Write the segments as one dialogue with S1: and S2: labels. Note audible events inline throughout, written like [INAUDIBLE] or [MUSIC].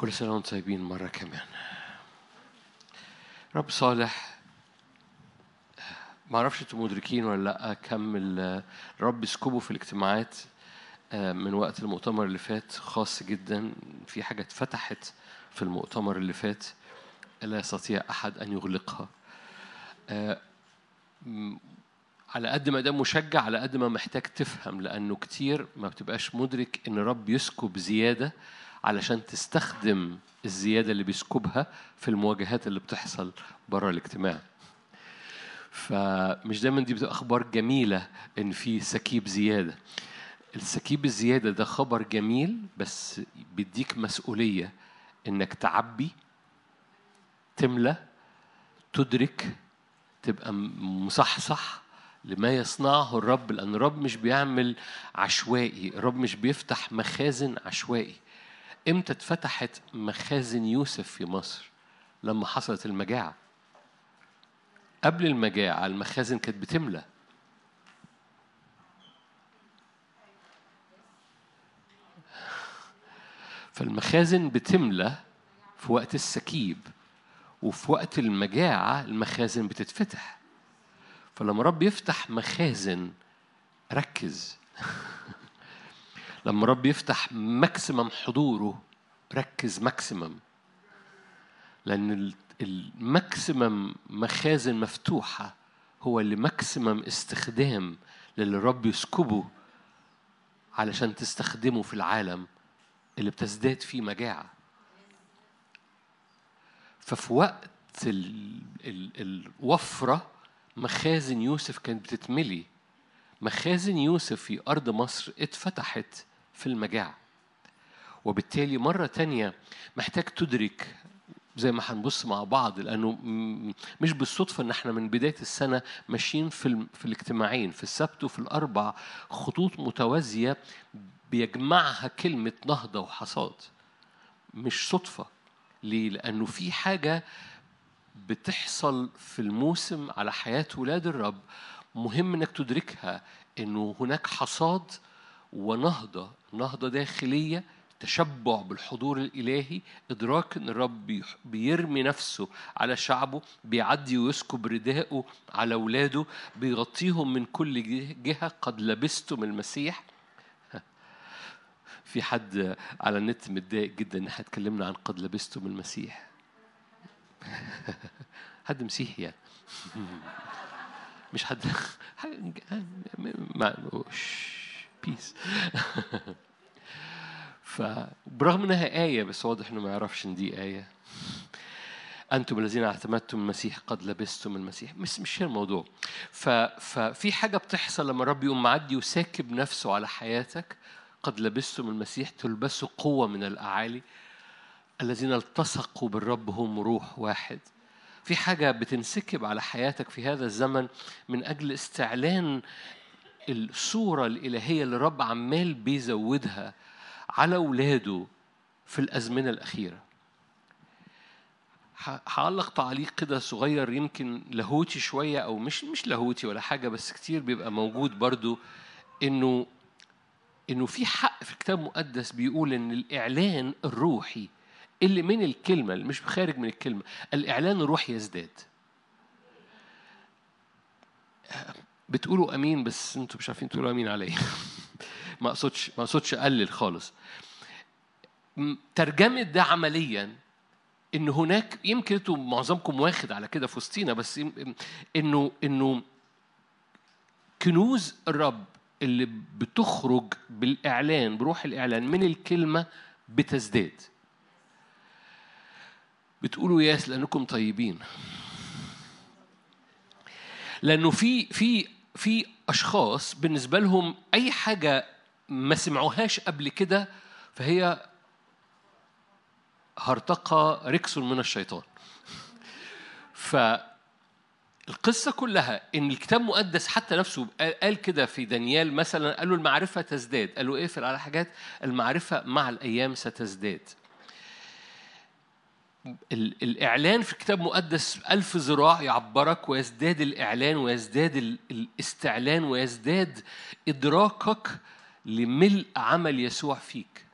S1: كل سنة وأنتم طيبين مرة كمان. رب صالح ما أعرفش أنتم مدركين ولا لأ كم ال- الرب يسكبه في الاجتماعات آه، من وقت المؤتمر اللي فات خاص جدا. في حاجة اتفتحت في المؤتمر اللي فات لا يستطيع أحد أن يغلقها. آه، على قد ما ده مشجع على قد ما محتاج تفهم لأنه كتير ما بتبقاش مدرك إن الرب يسكب زيادة علشان تستخدم الزيادة اللي بيسكبها في المواجهات اللي بتحصل بره الاجتماع. فمش دايما دي بتبقى أخبار جميلة إن في سكيب زيادة. السكيب الزيادة ده خبر جميل بس بيديك مسؤولية إنك تبقي تملى تدرك تبقى مصحصح لما يصنعه الرب لأن الرب مش بيعمل عشوائي الرب مش بيفتح مخازن عشوائي. إمتى اتفتحت مخازن يوسف في مصر؟ لما حصلت المجاعة. قبل المجاعة المخازن كانت بتملى. فالمخازن بتملى في وقت السكيب وفي وقت المجاعة المخازن بتتفتح. فلما رب يفتح مخازن ركز. [LAUGHS] لما رب يفتح maximum حضوره ركز maximum لأن ال- ال maximum مخازن مفتوحة هو اللي maximum استخدام للي رب يسكبه علشان تستخدمه في العالم اللي بتزداد فيه مجاعة. ففي وقت ال... ال... الوفرة مخازن يوسف كانت بتتملي. مخازن يوسف في أرض مصر اتفتحت في المجاعة وبالتالي مرة تانية محتاج تدرك زي ما هنبص مع بعض لأنه مش بالصدفة إن إحنا من بداية السنة ماشيين في. في الاجتماعين في السبت وفي الأربع خطوط متوازية بيجمعها كلمة نهضة وحصاد مش صدفة ليه؟ لأنه في حاجة بتحصل في الموسم على حياة ولاد الرب مهم إنك تدركها إنه هناك حصاد ونهضة نهضة داخلية تشبع بالحضور الإلهي إدراك إن الرب بيرمي نفسه على شعبه بيعدي ويسكب رداءه على أولاده بيغطيهم من كل جه- جهة قد لبستم المسيح في حد على النت متضايق جدا ان إحنا اتكلمنا عن قد لبستم المسيح حد مسيحي يعني مش حد ما بيس [LAUGHS] فبرغم إنها آية بس واضح إنه ما يعرفش إن دي آية. أنتم الذين اعتمدتم المسيح قد لبستم المسيح. مش مش هي الموضوع. ففي حاجة بتحصل لما الرب يقوم معدي وساكب نفسه على حياتك. قد لبستم المسيح تلبسوا قوة من الأعالي. الذين التصقوا بالرب هم روح واحد. في حاجة بتنسكب على حياتك في هذا الزمن من أجل استعلان الصورة الإلهية اللي الرب عمال بيزودها على أولاده في الأزمنة الأخيرة. هعلق تعليق كده صغير يمكن لاهوتي شوية أو مش مش لاهوتي ولا حاجة بس كتير بيبقى موجود برضو إنه إنه في حق في الكتاب المقدس بيقول إن الإعلان الروحي اللي من الكلمة اللي مش خارج من الكلمة الإعلان الروحي يزداد. بتقولوا آمين بس أنتوا مش عارفين تقولوا آمين عليا. [LAUGHS] ما اقصدش ما أقصدش أقلل خالص. ترجمة ده عمليا إن هناك يمكن أنتوا معظمكم واخد على كده في وسطينا بس انه إنه كنوز الرب اللي بتخرج بالإعلان بروح الإعلان من الكلمة بتزداد. بتقولوا ياس لأنكم طيبين. لأنه في في في أشخاص بالنسبة لهم أي حاجة ما سمعوهاش قبل كده فهي هرطقه ركس من الشيطان. [LAUGHS] فالقصة كلها إن الكتاب المقدس حتى نفسه قال كده في دانيال مثلا قال له المعرفة تزداد. قال له اقفل على حاجات؟ المعرفة مع الأيام ستزداد. الإعلان في الكتاب المقدس ألف ذراع يعبرك ويزداد الإعلان ويزداد ال- الاستعلان ويزداد إدراكك لملء عمل يسوع فيك.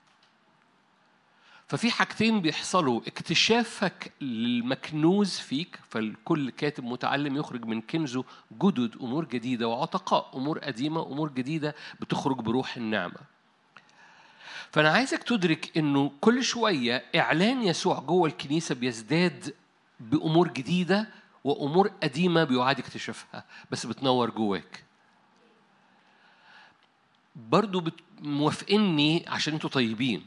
S1: ففي حاجتين بيحصلوا. اكتشافك للمكنوز فيك فالكل كاتب متعلم يخرج من كنزه جدد أمور جديدة وعتقاء أمور قديمة أمور جديدة بتخرج بروح النعمة. فأنا عايزك تدرك إنه كل شوية إعلان يسوع جوه الكنيسة بيزداد بأمور جديدة وأمور قديمة بيعاد اكتشافها بس بتنور جواك. برضو موافقني عشان أنتوا طيبين.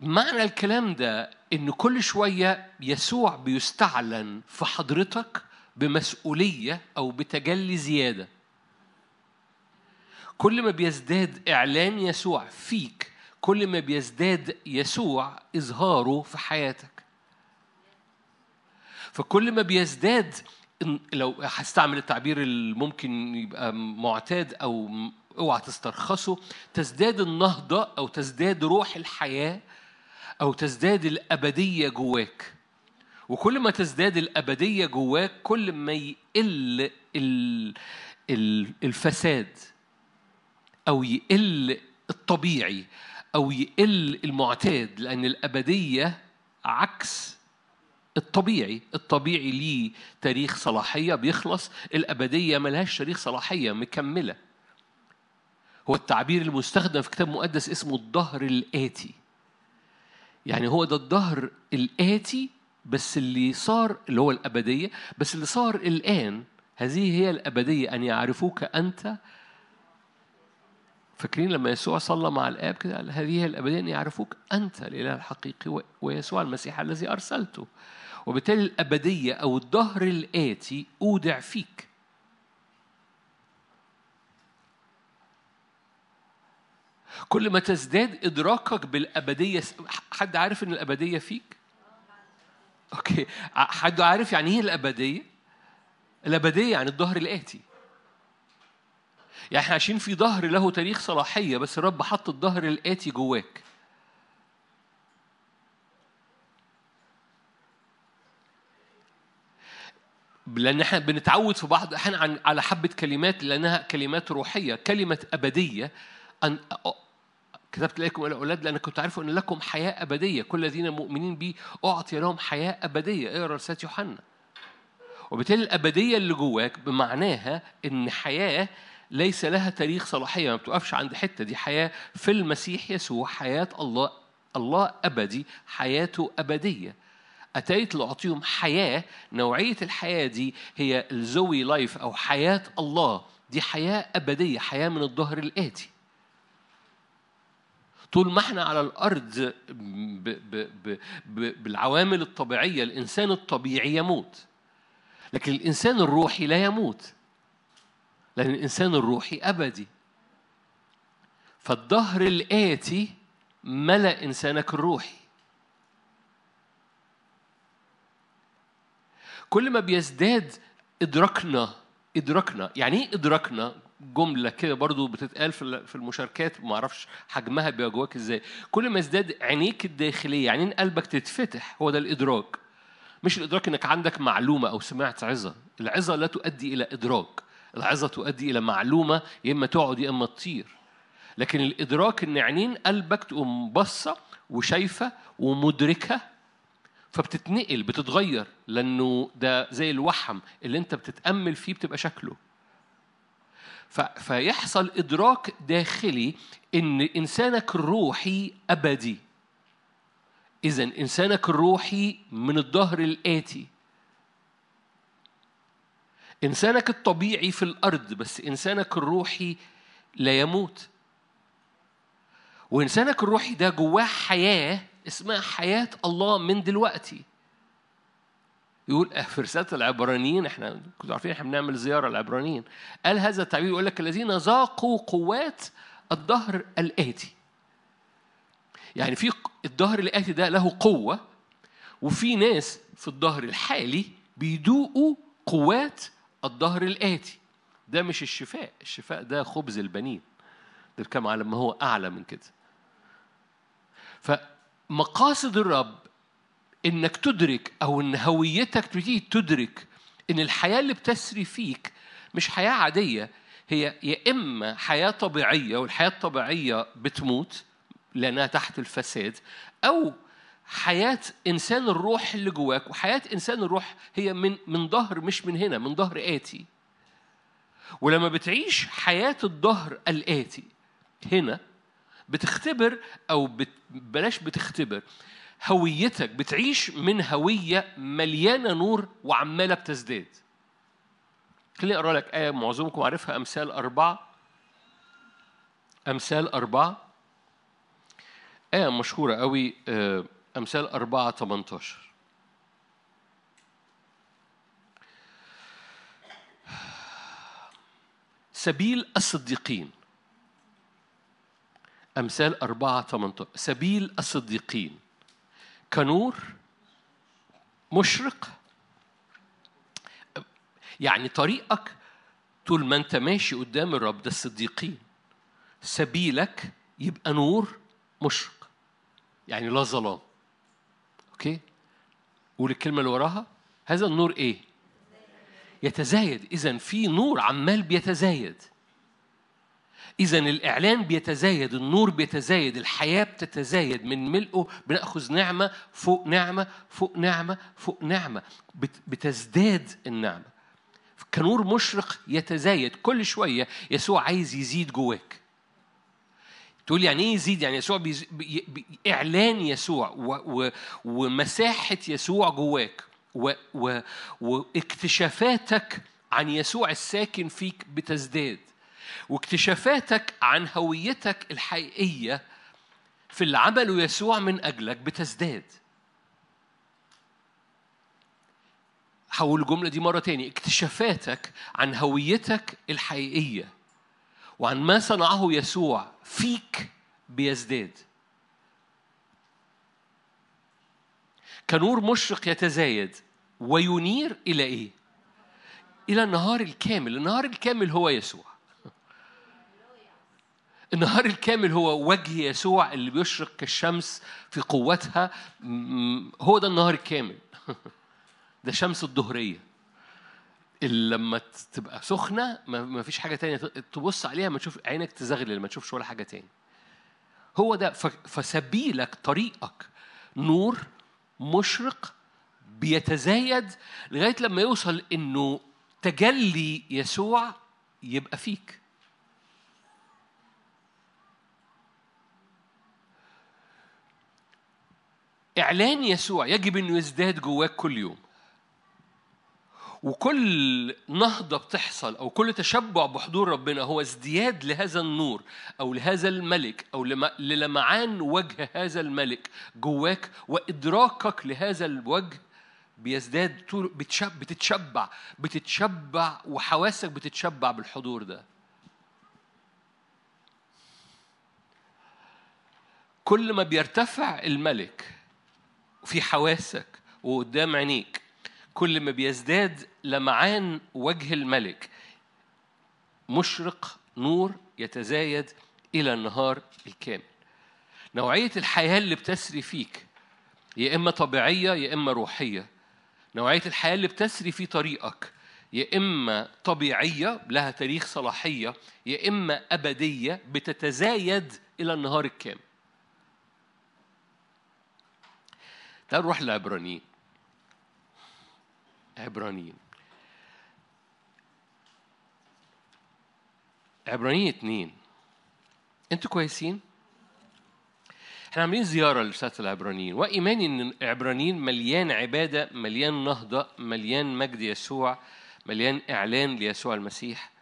S1: معنى الكلام ده إن كل شوية يسوع بيستعلن في حضرتك بمسؤولية أو بتجلي زيادة. كل ما بيزداد اعلان يسوع فيك كل ما بيزداد يسوع إظهاره في حياتك. فكل ما بيزداد لو هستعمل التعبير اللي ممكن يبقى معتاد أو اوعى تسترخصه تزداد النهضة أو تزداد روح الحياة أو تزداد الأبدية جواك. وكل ما تزداد الأبدية جواك كل ما يقل الفساد. أو يقل الطبيعي أو يقل المعتاد لأن الأبدية عكس الطبيعي. الطبيعي ليه تاريخ صلاحية بيخلص الأبدية ملهاش تاريخ صلاحية مكملة. هو التعبير المستخدم في كتاب مقدس اسمه الظهر الآتي. يعني هو ده الظهر الآتي بس اللي صار اللي هو الأبدية بس اللي صار الآن هذه هي الأبدية أن يعرفوك أنت فاكرين لما يسوع صلى مع الآب كده قال هذه الأبدية أن يعرفوك أنت الإله الحقيقي ويسوع المسيح الذي أرسلته وبالتالي الأبدية أو الظهر الآتي أودع فيك كل ما تزداد إدراكك بالأبدية حد عارف إن الأبدية فيك؟ أوكي حد عارف يعني إيه الأبدية؟ الأبدية يعني الظهر الآتي يعني إحنا عايشين في ظهر له تاريخ صلاحية بس الرب حط الظهر الآتي جواك. لأن إحنا بنتعود في بعض الأحيان على حبة كلمات لأنها كلمات روحية كلمة أبدية. أن كتبت إليكم الأولاد لأن كنت عارف أن لكم حياة أبدية. كل الذين مؤمنين بي أعطي لهم حياة أبدية. اقرأ رسالة يوحنا. وبالتالي الأبدية اللي جواك بمعناها إن حياة ليس لها تاريخ صلاحية ما بتوقفش عند حتة دي. حياة في المسيح يسوع حياة الله الله أبدي حياته أبدية. أتيت لأعطيهم حياة. نوعية الحياة دي هي الزوي لايف أو حياة الله. دي حياة أبدية حياة من الظهر الآتي. طول ما إحنا على الأرض ب ب ب ب بالعوامل الطبيعية الإنسان الطبيعي يموت. لكن الإنسان الروحي لا يموت. لأن الإنسان الروحي أبدي. فالظهر الآتي ملأ إنسانك الروحي. كل ما بيزداد إدراكنا إدراكنا يعني إيه إدراكنا؟ جملة كده برضو بتتقال في المشاركات ما أعرفش حجمها بيبقى جواك إزاي. كل ما ازداد عينيك الداخلية عينين قلبك تتفتح هو ده الإدراك. مش الإدراك إنك عندك معلومة أو سمعت عظة. العظة لا تؤدي إلى إدراك. العظة تؤدي إلى معلومة يا إما تقعد يا إما تطير. لكن الإدراك ان عينين قلبك تقوم باصة وشايفة ومدركة فبتتنقل بتتغير لأنه ده زي الوحم اللي أنت بتتأمل فيه بتبقى شكله. فيحصل إدراك داخلي إن إنسانك الروحي أبدي. إذا إنسانك الروحي من الظهر الآتي. إنسانك الطبيعي في الأرض بس إنسانك الروحي لا يموت. وإنسانك الروحي ده جواه حياة اسمها حياة الله من دلوقتي. يقول [LAUGHS] في رسالة العبرانيين إحنا كنتوا عارفين إحنا بنعمل زيارة العبرانيين قال هذا التعبير يقول لك الذين ذاقوا قوات الظهر الآتي. يعني في الظهر الآتي ده له قوة وفي ناس في الظهر الحالي بيدوقوا قوات الظهر الآتي. ده مش الشفاء الشفاء ده خبز البنين. ده على ما هو أعلى من كده. فمقاصد الرب إنك تدرك أو إن هويتك تبتدي تدرك إن الحياة اللي بتسري فيك مش حياة عادية هي يا إما حياة طبيعية والحياة الطبيعية بتموت لأنها تحت الفساد أو حياة إنسان الروح اللي جواك وحياة إنسان الروح هي من من ظهر مش من هنا من ظهر آتي. ولما بتعيش حياة الظهر الآتي هنا بتختبر أو بت... بلاش بتختبر هويتك بتعيش من هوية مليانة نور وعمالة بتزداد. خليني أقرأ لك آية معظمكم عارفها أمثال أربعة. أمثال أربعة. آية مشهورة قوي آه، أمثال أربعة 18 سبيل الصديقين. أمثال أربعة 18 سبيل الصديقين. كنور مشرق. يعني طريقك طول ما أنت ماشي قدام الرب ده الصديقين. سبيلك يبقى نور مشرق. يعني لا ظلام. أوكي؟ قول الكلمة اللي وراها هذا النور إيه؟ يتزايد. اذا في نور عمال بيتزايد. إذا الإعلان بيتزايد، النور بيتزايد، الحياة بتتزايد. من ملئه بنأخذ نعمة فوق نعمة فوق نعمة فوق نعمة. بتزداد النعمة. كنور مشرق يتزايد. كل شوية يسوع عايز يزيد جواك. تقول يعني إيه يزيد؟ يعني يسوع بيز... بي... بي... إعلان يسوع و... و... ومساحة يسوع جواك و... و... واكتشافاتك عن يسوع الساكن فيك بتزداد. واكتشافاتك عن هويتك الحقيقية في اللي عمله يسوع من أجلك بتزداد. هقول الجملة دي مرة تاني. اكتشافاتك عن هويتك الحقيقية. وعن ما صنعه يسوع فيك بيزداد. كنور مشرق يتزايد وينير إلى إيه؟ إلى النهار الكامل. النهار الكامل هو يسوع. النهار الكامل هو وجه يسوع اللي بيشرق كالشمس في قوتها. هو ده النهار الكامل. [LAUGHS] ده شمس الظهريه اللي لما تبقى سخنة ما فيش حاجة تانية تبص عليها ما تشوف عينك تزغلل ما تشوفش ولا حاجة تاني. هو ده فسبيلك طريقك نور مشرق بيتزايد لغاية لما يوصل إنه تجلي يسوع يبقى فيك. إعلان يسوع يجب إنه يزداد جواك كل يوم. وكل نهضة بتحصل أو كل تشبع بحضور ربنا هو ازدياد لهذا النور أو لهذا الملك أو للمعان وجه هذا الملك جواك وإدراكك لهذا الوجه بيزداد طول بتتشبع بتتشبع وحواسك بتتشبع بالحضور ده. كل ما بيرتفع الملك في حواسك وقدام عينيك كل ما بيزداد لمعان وجه الملك. مشرق نور يتزايد إلى النهار الكامل. نوعية الحياة اللي بتسري فيك يا إما طبيعية يا إما روحية. نوعية الحياة اللي بتسري في طريقك يا إما طبيعية لها تاريخ صلاحية يا إما أبدية بتتزايد إلى النهار الكامل. تعال نروح للعبرانيين. عبرانيين. عبرانيين اتنين. أنتوا كويسين؟ إحنا عاملين زيارة لرسالة العبرانيين. وإيماني إن العبرانيين مليان عبادة مليان نهضة مليان مجد يسوع مليان إعلان ليسوع المسيح.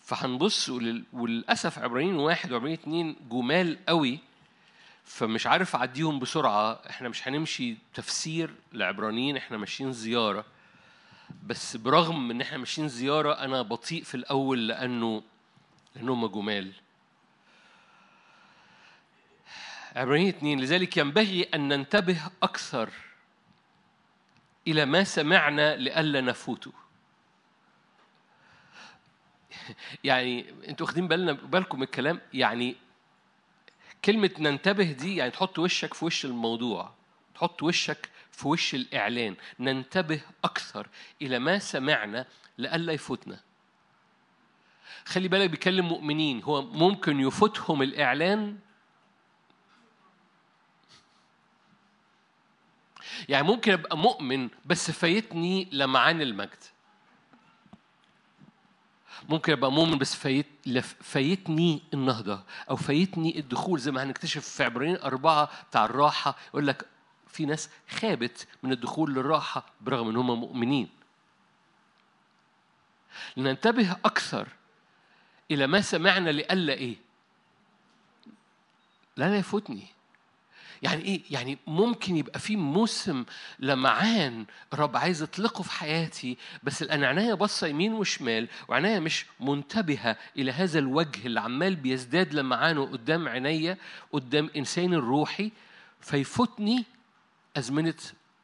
S1: فهنبص وللأسف عبرانيين واحد وعبرانيين اتنين جمال قوي. فمش عارف أعديهم بسرعة. إحنا مش هنمشي تفسير لعبرانيين إحنا ماشيين زيارة. بس برغم إن إحنا ماشيين زيارة أنا بطيء في الأول لأنه لانهم جمال. عبرانيين اثنين لذلك ينبغي أن ننتبه أكثر إلى ما سمعنا لئلا نفوته يعني أنتوا واخدين بالنا بالكم من الكلام؟ يعني كلمة ننتبه دي يعني تحط وشك في وش الموضوع تحط وشك في وش الإعلان ننتبه أكثر إلى ما سمعنا لئلا يفوتنا. خلي بالك بيكلم مؤمنين هو ممكن يفوتهم الإعلان؟ يعني ممكن أبقى مؤمن بس فايتني لمعان المجد. ممكن أبقى مؤمن بس فايت فايتني النهضة أو فايتني الدخول زي ما هنكتشف في عبرين أربعة بتاع الراحة يقول لك في ناس خابت من الدخول للراحة برغم إن هم مؤمنين. لننتبه أكثر إلى ما سمعنا لألا إيه؟ لا لا يفوتني. يعني إيه؟ يعني ممكن يبقى في موسم لمعان رب عايز يطلقه في حياتي بس الآن عناية باصة يمين وشمال وعناية مش منتبهة إلى هذا الوجه اللي عمال بيزداد لمعانه قدام عينيا قدام انساني الروحي فيفوتني أزمنة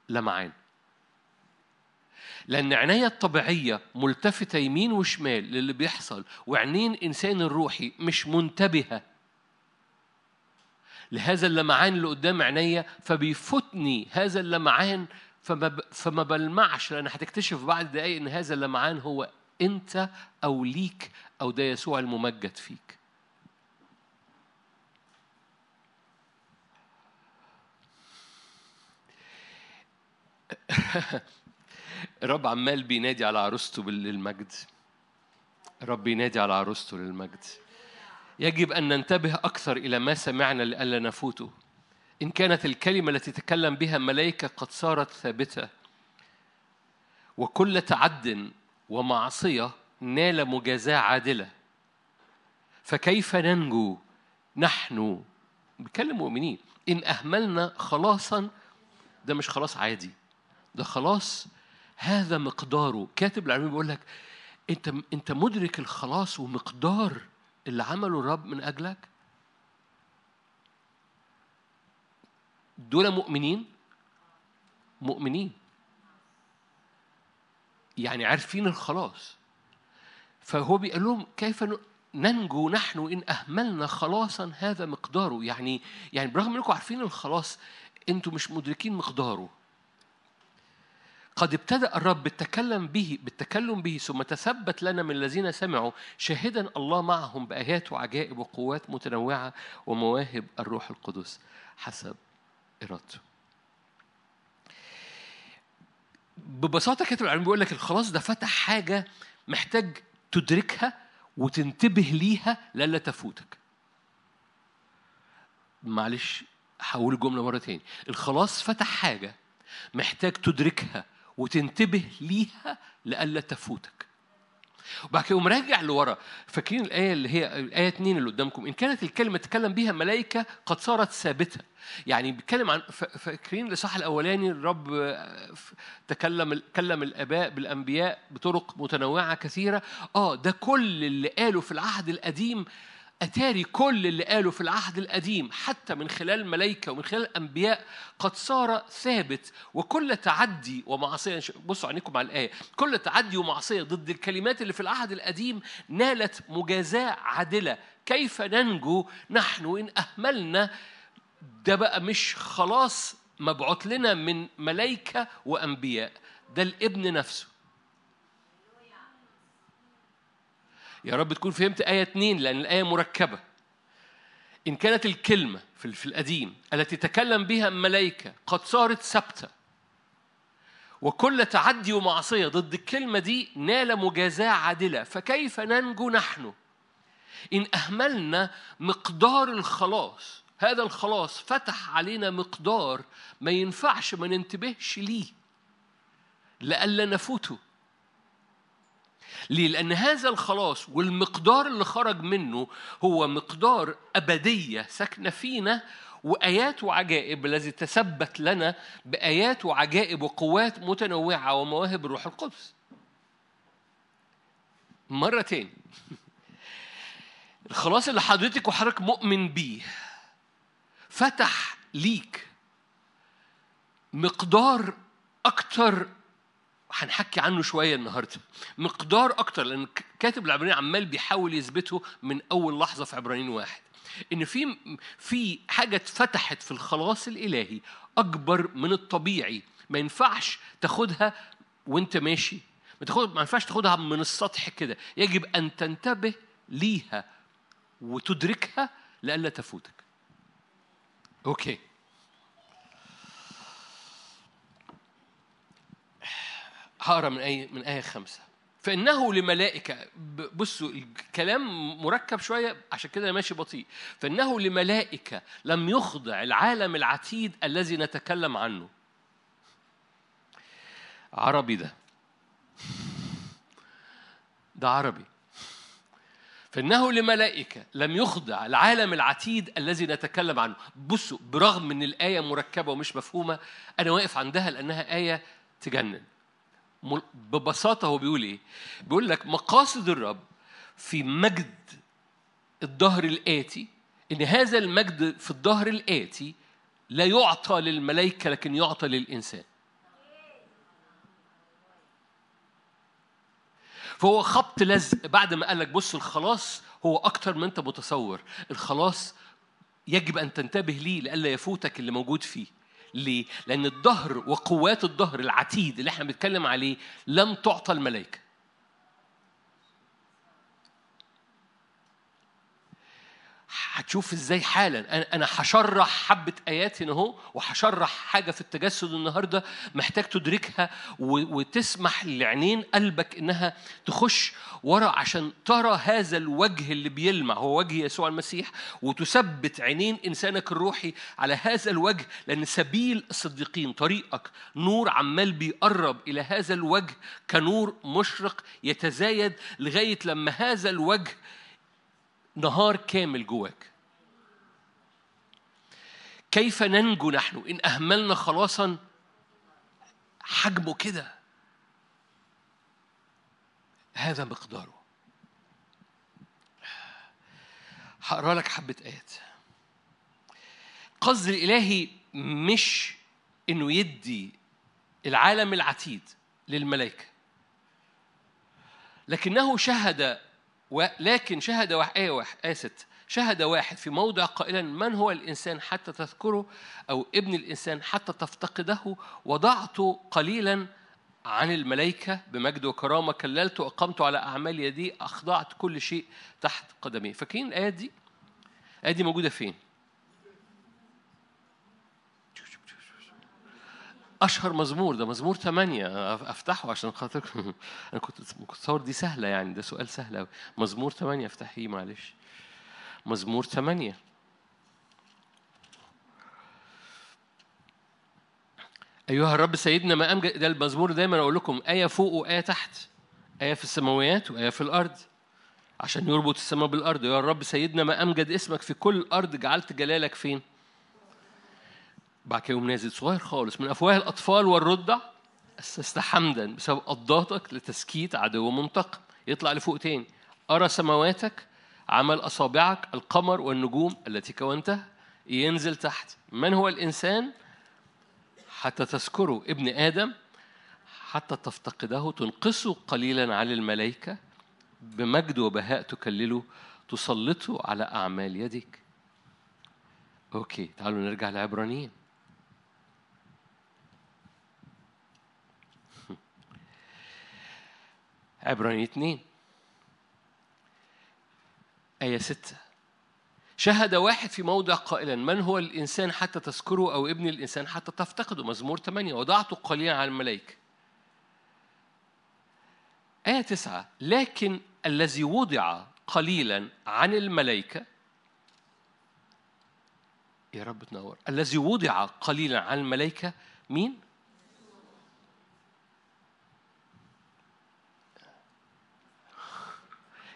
S1: لمعان. لأن عينيا الطبيعية ملتفتة يمين وشمال للي بيحصل وعينين إنسان الروحي مش منتبهة لهذا اللمعان اللي قدام عينيا فبيفوتني هذا اللمعان فما فما بلمعش لأن هتكتشف بعد دقايق إن هذا اللمعان هو أنت أو ليك أو ده يسوع الممجد فيك. [LAUGHS] الرب عمال بينادي على عروسته بالمجد الرب ينادي على عروسته للمجد. يجب أن ننتبه أكثر إلى ما سمعنا لئلا نفوته. إن كانت الكلمة التي تكلم بها ملائكة قد صارت ثابتة. وكل تعد ومعصية نال مجازاة عادلة. فكيف ننجو نحن؟ بكلم مؤمنين. إن أهملنا خلاصا ده مش خلاص عادي. ده خلاص. هذا مقداره كاتب العلمي بيقول لك أنت أنت مدرك الخلاص ومقدار اللي عمله الرب من أجلك؟ دول مؤمنين؟ مؤمنين. يعني عارفين الخلاص. فهو بيقول لهم كيف ننجو نحن إن أهملنا خلاصا هذا مقداره؟ يعني يعني برغم أنكم عارفين الخلاص أنتم مش مدركين مقداره. قد ابتدأ الرب بالتكلم به بالتكلم به ثم تثبت لنا من الذين سمعوا شاهدا الله معهم بآيات وعجائب وقوات متنوعة ومواهب الروح القدس حسب إرادته. ببساطة كاتب العلم بيقول لك الخلاص ده فتح حاجة محتاج تدركها وتنتبه ليها لألا تفوتك. معلش هقول الجملة مرة تاني الخلاص فتح حاجة محتاج تدركها وتنتبه ليها لئلا تفوتك. وبعد كده يقوم راجع لورا. فاكرين الآية اللي هي الآية 2 اللي قدامكم؟ إن كانت الكلمة تكلم بها ملائكة قد صارت ثابتة. يعني بيتكلم عن فاكرين الإصحاح الأولاني؟ الرب تكلم كلم الآباء بالأنبياء بطرق متنوعة كثيرة. آه ده كل اللي قاله في العهد القديم أتاري كل اللي قاله في العهد القديم حتى من خلال الملائكة ومن خلال الأنبياء قد صار ثابت وكل تعدي ومعصية. بصوا عينيكم على الآية. كل تعدي ومعصية ضد الكلمات اللي في العهد القديم نالت مجازاة عادلة. كيف ننجو؟ نحن إن أهملنا. ده بقى مش خلاص مبعوث لنا من ملائكة وأنبياء. ده الابن نفسه. يا رب تكون فهمت آية اتنين لأن الآية مركبة. إن كانت الكلمة في القديم التي تكلم بها الملائكة قد صارت ثابتة وكل تعدي ومعصية ضد الكلمة دي نال مجازاة عادلة فكيف ننجو نحن؟ إن أهملنا مقدار الخلاص هذا الخلاص فتح علينا مقدار ما ينفعش ما ننتبهش ليه. لألا نفوته. ليه؟ لأن هذا الخلاص والمقدار اللي خرج منه هو مقدار أبدية ساكنة فينا وآيات وعجائب الذي تثبت لنا بآيات وعجائب وقوات متنوعة ومواهب الروح القدس. مرة الخلاص اللي حضرتك وحضرتك مؤمن بيه فتح ليك مقدار أكتر هنحكي عنه شوية النهاردة. مقدار أكتر لأن كاتب العبرانيين عمال بيحاول يثبته من أول لحظة في عبرانيين واحد. إن في في حاجة اتفتحت في الخلاص الإلهي أكبر من الطبيعي ما ينفعش تاخدها وأنت ماشي. ما تاخد ما ينفعش تاخدها من السطح كده. يجب أن تنتبه ليها وتدركها لئلا تفوتك. أوكي. هقرا من آية من آية خمسة. فإنه لملائكة ب- بصوا الكلام مركب شوية عشان كده ماشي بطيء. فإنه لملائكة لم يخضع العالم العتيد الذي نتكلم عنه. عربي ده. ده عربي. فإنه لملائكة لم يخضع العالم العتيد الذي نتكلم عنه. بصوا برغم إن الآية مركبة ومش مفهومة أنا واقف عندها لأنها آية تجنن. ببساطة هو بيقول إيه؟ بيقول لك مقاصد الرب في مجد الظهر الآتي إن هذا المجد في الظهر الآتي لا يعطى للملائكة لكن يعطى للإنسان. فهو خبط لزق. بعد ما قال لك بص الخلاص هو أكتر ما أنت متصور. الخلاص يجب أن تنتبه ليه لئلا يفوتك اللي موجود فيه. ليه؟ لأن الظهر وقوات الظهر العتيد اللي إحنا بنتكلم عليه لم تعطى الملائكة هتشوف إزاي حالا. أنا هشرح حبة آيات هنا أهو وهشرح حاجة في التجسد النهارده محتاج تدركها وتسمح لعينين قلبك إنها تخش ورا عشان ترى هذا الوجه اللي بيلمع. هو وجه يسوع المسيح وتثبت عينين إنسانك الروحي على هذا الوجه لأن سبيل الصديقين طريقك نور عمال بيقرب إلى هذا الوجه كنور مشرق يتزايد لغاية لما هذا الوجه نهار كامل جواك. كيف ننجو نحن؟ إن أهملنا خلاصا حجمه كده. هذا مقداره. هقرأ لك حبة آيات. قصد الإلهي مش إنه يدي العالم العتيد للملائكة لكنه شهد ولكن شهد واحد آية واحد آية ست شهد واحد في موضع قائلا من هو الإنسان حتى تذكره أو ابن الإنسان حتى تفتقده وضعت قليلا عن الملائكة بمجد وكرامة كللت وأقمت على أعمال يدي أخضعت كل شيء تحت قدمي فاكرين الآيات دي؟ الآية دي موجودة فين؟ أشهر مزمور ده مزمور ثمانية أفتحه عشان خاطر [LAUGHS] أنا كنت كنت دي سهلة يعني ده سؤال سهل أوي. مزمور ثمانية أفتحيه معلش. مزمور ثمانية أيها الرب سيدنا ما أمجد ده المزمور دايما أقول لكم آية فوق وآية تحت. آية في السماويات وآية في الأرض. عشان يربط السماء بالأرض. يا رب سيدنا ما أمجد اسمك في كل الأرض جعلت جلالك فين؟ بعد كده يقوم نازل صغير خالص من أفواه الأطفال والرضع اسست حمدا بسبب قضاتك لتسكيت عدو منتقم. يطلع لفوق تاني. أرى سماواتك عمل أصابعك القمر والنجوم التي كونتها ينزل تحت. من هو الإنسان حتى تذكره ابن آدم حتى تفتقده تنقصه قليلا على الملائكة؟ بمجد وبهاء تكلله تسلطه على أعمال يديك أوكي تعالوا نرجع لعبرانيين. عبرانيين اتنين. آية ستة. شهد واحد في موضع قائلا من هو الإنسان حتى تذكره أو ابن الإنسان حتى تفتقده؟ مزمور ثمانية وضعت قليلا على الملائكة. آية تسعة. لكن الذي وضع قليلا عن الملائكة يا رب تنور. الذي وضع قليلا عن الملائكة مين؟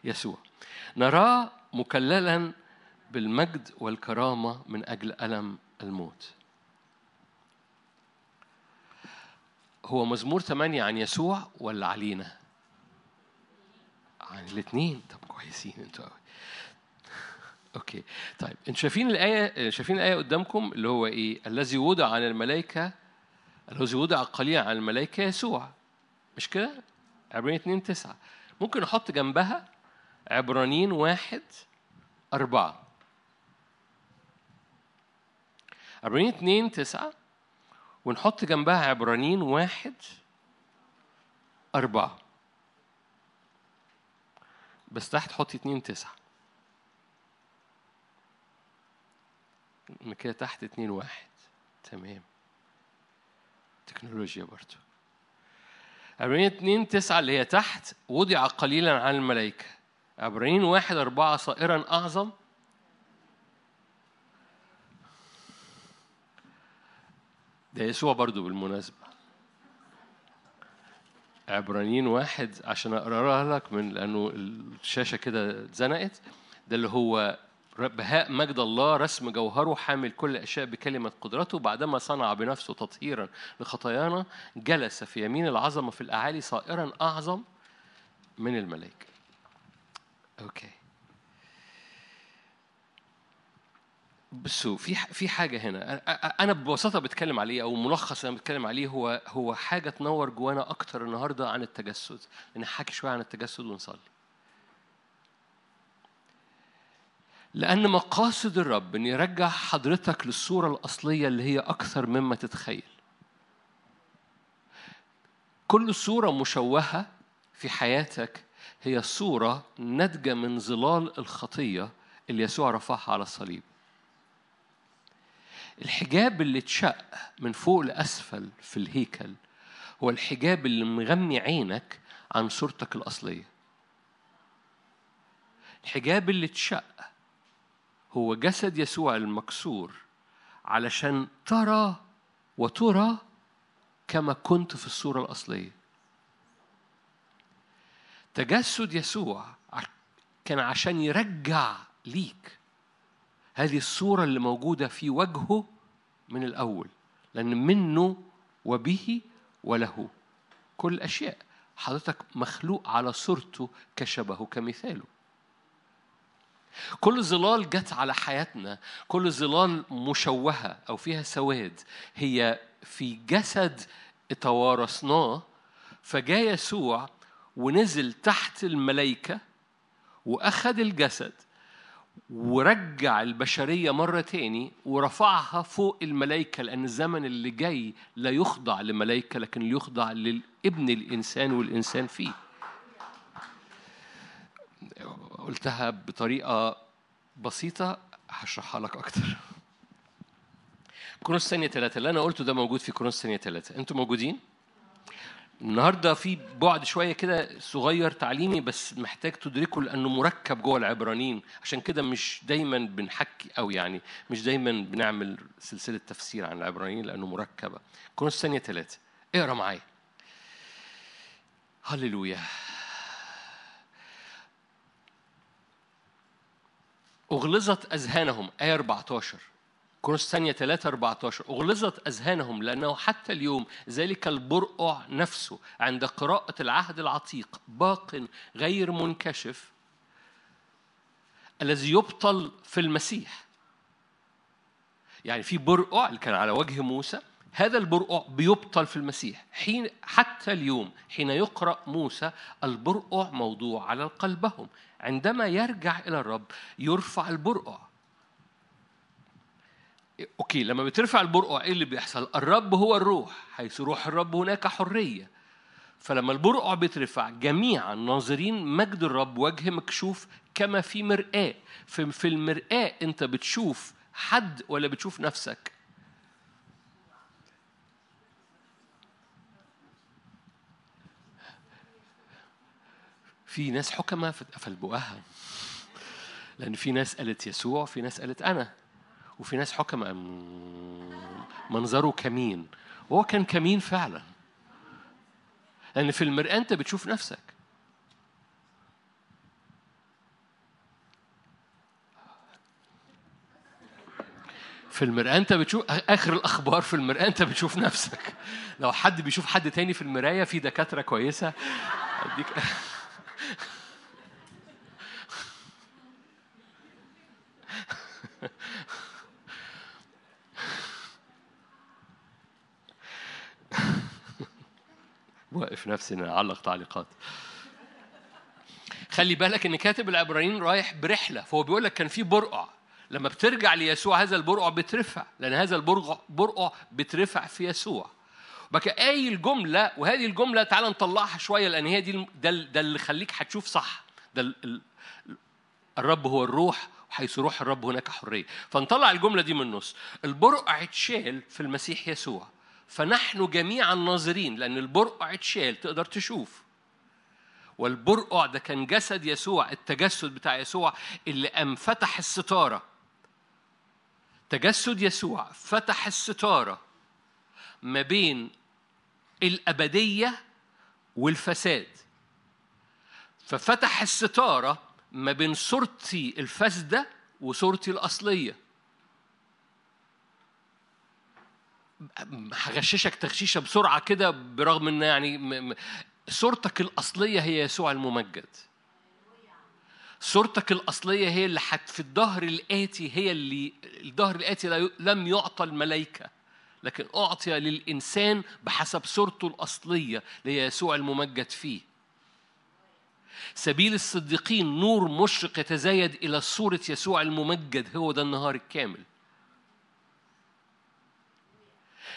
S1: يسوع. نراه مكللا بالمجد والكرامة من أجل ألم الموت. هو مزمور ثمانية عن يسوع ولا علينا؟ عن الاثنين. طب كويسين أنتوا قوي [LAUGHS] أوكي. طيب أنتوا شايفين الآية شايفين الآية قدامكم اللي هو إيه؟ الذي وضع عن الملائكة الذي وضع قليلا عن الملائكة يسوع. مش كده؟ عبرانيين 2 9 ممكن نحط جنبها عبرانيين واحد أربعة. عبرانيين 2 9 ونحط جنبها عبرانيين واحد أربعة. بس تحت حطي 2 9 من كده تحت اتنين واحد. تمام. تكنولوجيا برضو. عبرانيين 2 9 اللي هي تحت وضع قليلا عن الملائكة. عبرانيين واحد أربعة صائرا أعظم؟ ده يسوع برضو بالمناسبة. عبرانيين واحد عشان أقرأها لك من لأنه الشاشة كده اتزنقت. ده اللي هو بهاء مجد الله رسم جوهره حامل كل الأشياء بكلمة قدرته. بعدما صنع بنفسه تطهيرا لخطايانا جلس في يمين العظمة في الأعالي صائرا أعظم من الملائكة. أوكي بصوا في في حاجة هنا. أنا ببساطة بتكلم عليه أو ملخص أنا بتكلم عليه هو هو حاجة تنور جوانا أكتر النهاردة عن التجسد. نحكي شوية عن التجسد ونصلي. لأن مقاصد الرب إن يرجع حضرتك للصورة الأصلية اللي هي أكثر مما تتخيل. كل صورة مشوهة في حياتك هي صورة ناتجة من ظلال الخطية اللي يسوع رفعها على الصليب. الحجاب اللي اتشق من فوق لأسفل في الهيكل هو الحجاب اللي مغمي عينك عن صورتك الأصلية. الحجاب اللي اتشق هو جسد يسوع المكسور علشان ترى وترى كما كنت في الصورة الأصلية تجسد يسوع. كان عشان يرجع ليك. هذه الصورة اللي موجودة في وجهه من الأول لأن منه وبه وله. كل الأشياء حضرتك مخلوق على صورته كشبهه كمثاله. كل ظلال جت على حياتنا كل ظلال مشوهة أو فيها سواد هي في جسد توارثناه فجاء يسوع ونزل تحت الملائكة وأخذ الجسد ورجع البشرية مرة تاني ورفعها فوق الملائكة لأن الزمن اللي جاي لا يخضع لملائكة لكن يخضع للابن الإنسان والإنسان فيه. قلتها بطريقة بسيطة هشرحها لك أكتر. كورنثوس ثانية ثلاثة اللي أنا قلته ده موجود في كورنثوس ثانية ثلاثة. أنتوا موجودين؟ النهارده في بعد شوية كده صغير تعليمي بس محتاج تدركه لأنه مركب جوه العبرانيين. عشان كده مش دايما بنحكي أو يعني مش دايما بنعمل سلسلة تفسير عن العبرانيين لأنه مركبة. كورنثوس ثانية ثلاثة اقرأ معايا. هللويا. أغلظت أذهانهم. آية 14 كورنثوس ثانية 3 14 أغلظت أذهانهم لأنه حتى اليوم ذلك البرقع نفسه عند قراءة العهد العتيق باق غير منكشف الذي يبطل في المسيح. يعني في برقع اللي كان على وجه موسى هذا البرقع بيبطل في المسيح. حين حتى اليوم حين يقرأ موسى البرقع موضوع على قلبهم. عندما يرجع إلى الرب يرفع البرقع أوكي لما بترفع البرقع إيه اللي بيحصل؟ الرب هو الروح. حيث روح الرب هناك حرية. فلما البرقع بيترفع جميعا ناظرين مجد الرب وجه مكشوف كما في مرآة. في, المرآة أنت بتشوف حد ولا بتشوف نفسك؟ في ناس حكمة قفل بقها لأن في ناس قالت يسوع في ناس قالت أنا. وفي ناس حكمة منظره كمين. وهو كان كمين فعلا. لأن في المرآة أنت بتشوف نفسك. في المرآة أنت بتشوف آخر الأخبار في المرآة أنت بتشوف نفسك. لو حد بيشوف حد تاني في المراية في دكاترة كويسة. أديك [LAUGHS] واقف نفسي ان اعلق تعليقات خلي بالك إن كاتب العبرانيين رايح برحلة فهو بيقول لك كان في برقع. لما بترجع ليسوع هذا البرقع بيترفع لأن هذا البرقع برقع بيترفع في يسوع. بقى قايل جمله وهذه الجملة تعال نطلعها شوية لأن هي دي ده, ده اللي خليك هتشوف صح. ده الرب هو الروح وحيث روح الرب هناك حرية. فنطلع الجملة دي من النص. البرقع اتشال في المسيح يسوع. فنحن جميعا ناظرين لأن البرقع اتشال تقدر تشوف. والبرقع ده كان جسد يسوع التجسد بتاع يسوع اللي قام فتح الستارة. تجسد يسوع فتح الستارة ما بين الأبدية والفساد. ففتح الستارة ما بين صورتي الفاسدة وصورتي الأصلية. هغششك تغشيشة بسرعة كده برغم إن يعني صورتك الأصلية هي يسوع الممجد. صورتك الأصلية هي اللي حت في الظهر الآتي هي اللي الظهر الآتي لم يعطى الملائكة لكن أعطي للإنسان بحسب صورته الأصلية ليسوع الممجد فيه. سبيل الصديقين نور مشرق يتزايد إلى صورة يسوع الممجد هو ده النهار الكامل.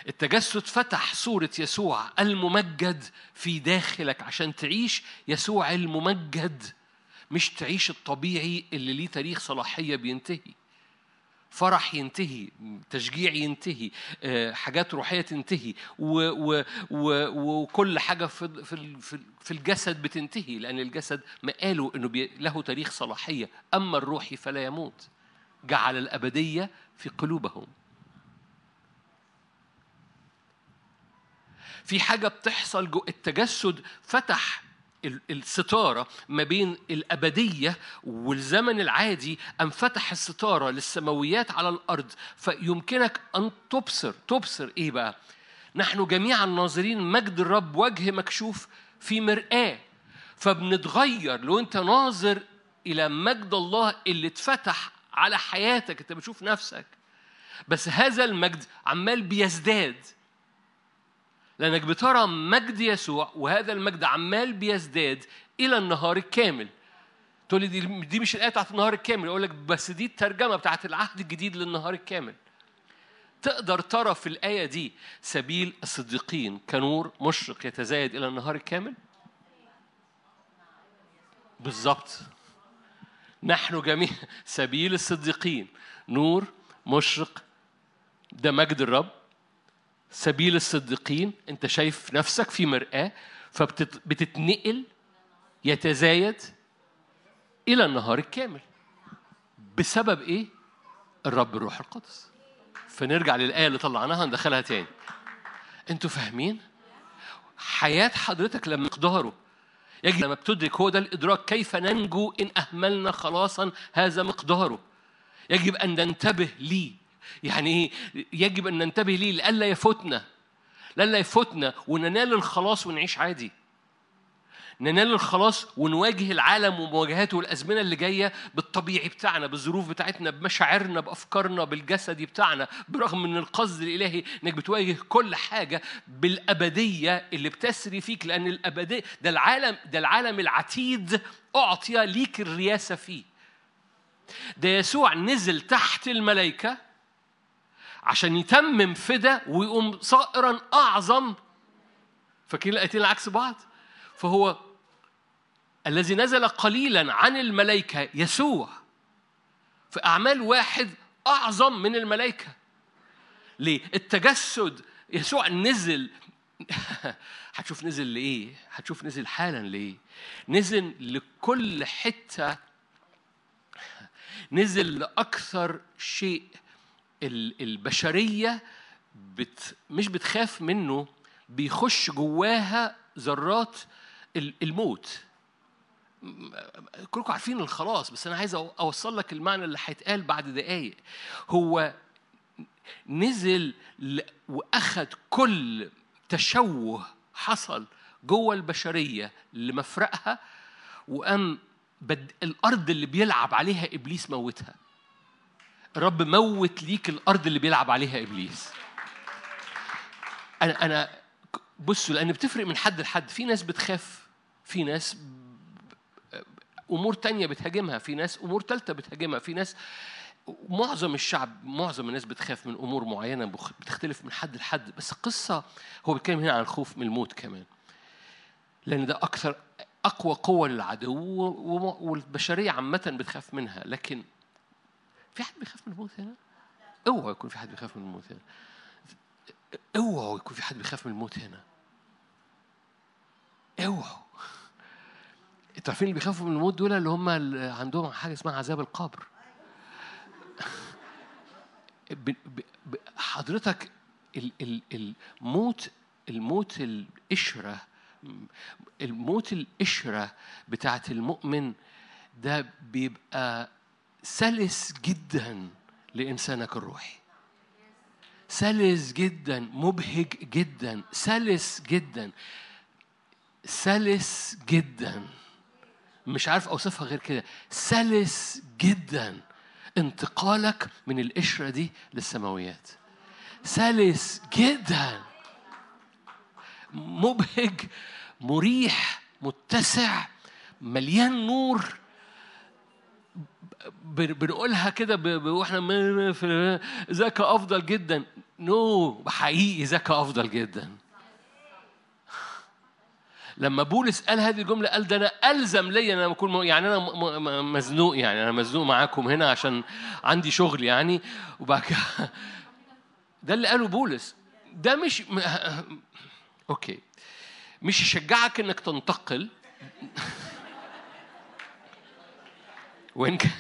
S1: التجسد فتح صورة يسوع الممجد في داخلك عشان تعيش. يسوع الممجد مش تعيش الطبيعي اللي ليه تاريخ صلاحية بينتهي. فرح ينتهي تشجيع ينتهي آه، حاجات روحية تنتهي وكل حاجة في في في الجسد بتنتهي لأن الجسد ما قالوا إنه له تاريخ صلاحية. أما الروحي فلا يموت. جعل الأبدية في قلوبهم. في حاجة بتحصل جو التجسد فتح الستارة ما بين الأبدية والزمن العادي أم فتح الستارة للسماويات على الأرض. فيمكنك أن تبصر. تبصر إيه بقى؟ نحن جميعا ناظرين مجد الرب وجه مكشوف في مرآة. فبنتغير. لو أنت ناظر إلى مجد الله اللي اتفتح على حياتك أنت بتشوف نفسك. بس هذا المجد عمال بيزداد. لأنك بترى مجد يسوع وهذا المجد عمال بيزداد إلى النهار الكامل. تقول لي دي, دي مش الآية بتاعت النهار الكامل. أقول لك بس دي الترجمة بتاعت العهد الجديد للنهار الكامل. تقدر ترى في الآية دي سبيل الصديقين كنور مشرق يتزايد إلى النهار الكامل؟ بالظبط. نحن جميع [LAUGHS] سبيل الصديقين. نور مشرق ده مجد الرب. سبيل الصديقين انت شايف نفسك في مرآة فبتتنقل يتزايد إلى النهار الكامل. بسبب إيه؟ الرب الروح القدس. فنرجع للآية اللي طلعناها ندخلها تاني. أنتوا فاهمين؟ حياة حضرتك لما مقداره. يجب لما بتدرك هو ده الإدراك كيف ننجو إن أهملنا خلاصا هذا مقداره. يجب أن ننتبه ليه. يعني يجب أن ننتبه ليه؟ لئلا يفوتنا لئلا يفوتنا وننال الخلاص ونعيش عادي. ننال الخلاص ونواجه العالم ومواجهاته والأزمنة اللي جاية بالطبيعي بتاعنا بالظروف بتاعتنا بمشاعرنا بأفكارنا بالجسدي بتاعنا برغم من القصد الإلهي إنك بتواجه كل حاجة بالأبدية اللي بتسري فيك لأن الأبدية ده العالم ده العالم العتيد أعطي ليك الرياسة فيه. ده يسوع نزل تحت الملائكة عشان يتمم فدا ويقوم صائرا أعظم فاكرين الآيتين العكس بعض فهو الذي نزل قليلا عن الملائكة يسوع في أعمال واحد أعظم من الملائكة ليه؟ التجسد يسوع نزل [LAUGHS] هتشوف نزل لإيه؟ هتشوف نزل حالا لإيه؟ نزل لكل حتة نزل لأكثر شيء البشرية بت مش بتخاف منه بيخش جواها ذرات الموت. كلكم عارفين الخلاص بس أنا عايز أوصل لك المعنى اللي هيتقال بعد دقايق. هو نزل واخد كل تشوه حصل جوه البشرية لمفرقها وقام بد... الأرض اللي بيلعب عليها إبليس موتها. الرب موت ليك الأرض اللي بيلعب عليها إبليس. أنا أنا بصوا لأن بتفرق من حد لحد. في ناس بتخاف في ناس أمور تانية بتهاجمها في ناس أمور ثالثه بتهاجمها في ناس معظم الشعب معظم الناس بتخاف من أمور معينة بتختلف من حد لحد. بس القصة هو بيتكلم هنا عن الخوف من الموت كمان. لأن ده أكثر أقوى قوة للعدو والبشرية عامة بتخاف منها. لكن في حد بيخاف من الموت هنا؟ اوعى يكون في حد بيخاف من الموت هنا. اوعوا يكون في حد بيخاف من الموت هنا. اوعوا أنتوا عارفين اللي بيخافوا من الموت دول اللي هم اللي عندهم حاجة اسمها عذاب القبر. [LAUGHS] حضرتك ال- ال- الموت الموت القشره الموت القشره بتاعت المؤمن ده بيبقى سلس جدا لإنسانك الروحي. سلس جدا مبهج جدا سلس جدا سلس جدا. مش عارف أوصفها غير كده. سلس جدا انتقالك من القشرة دي للسماويات. سلس جدا مبهج مريح متسع مليان نور. بنقولها كده وإحنا ذاك أفضل جدا. no حقيقي ذاك أفضل جدا. لما بولس قال هذه الجملة قال ده أنا ألزم لي إن أنا أكون م- يعني أنا مزنوق يعني أنا مزنوق معاكم هنا عشان عندي شغل يعني. وبعد [LAUGHS] ده اللي قاله بولس. ده مش okay. مش يشجعك إنك تنتقل. [LAUGHS] وإن كان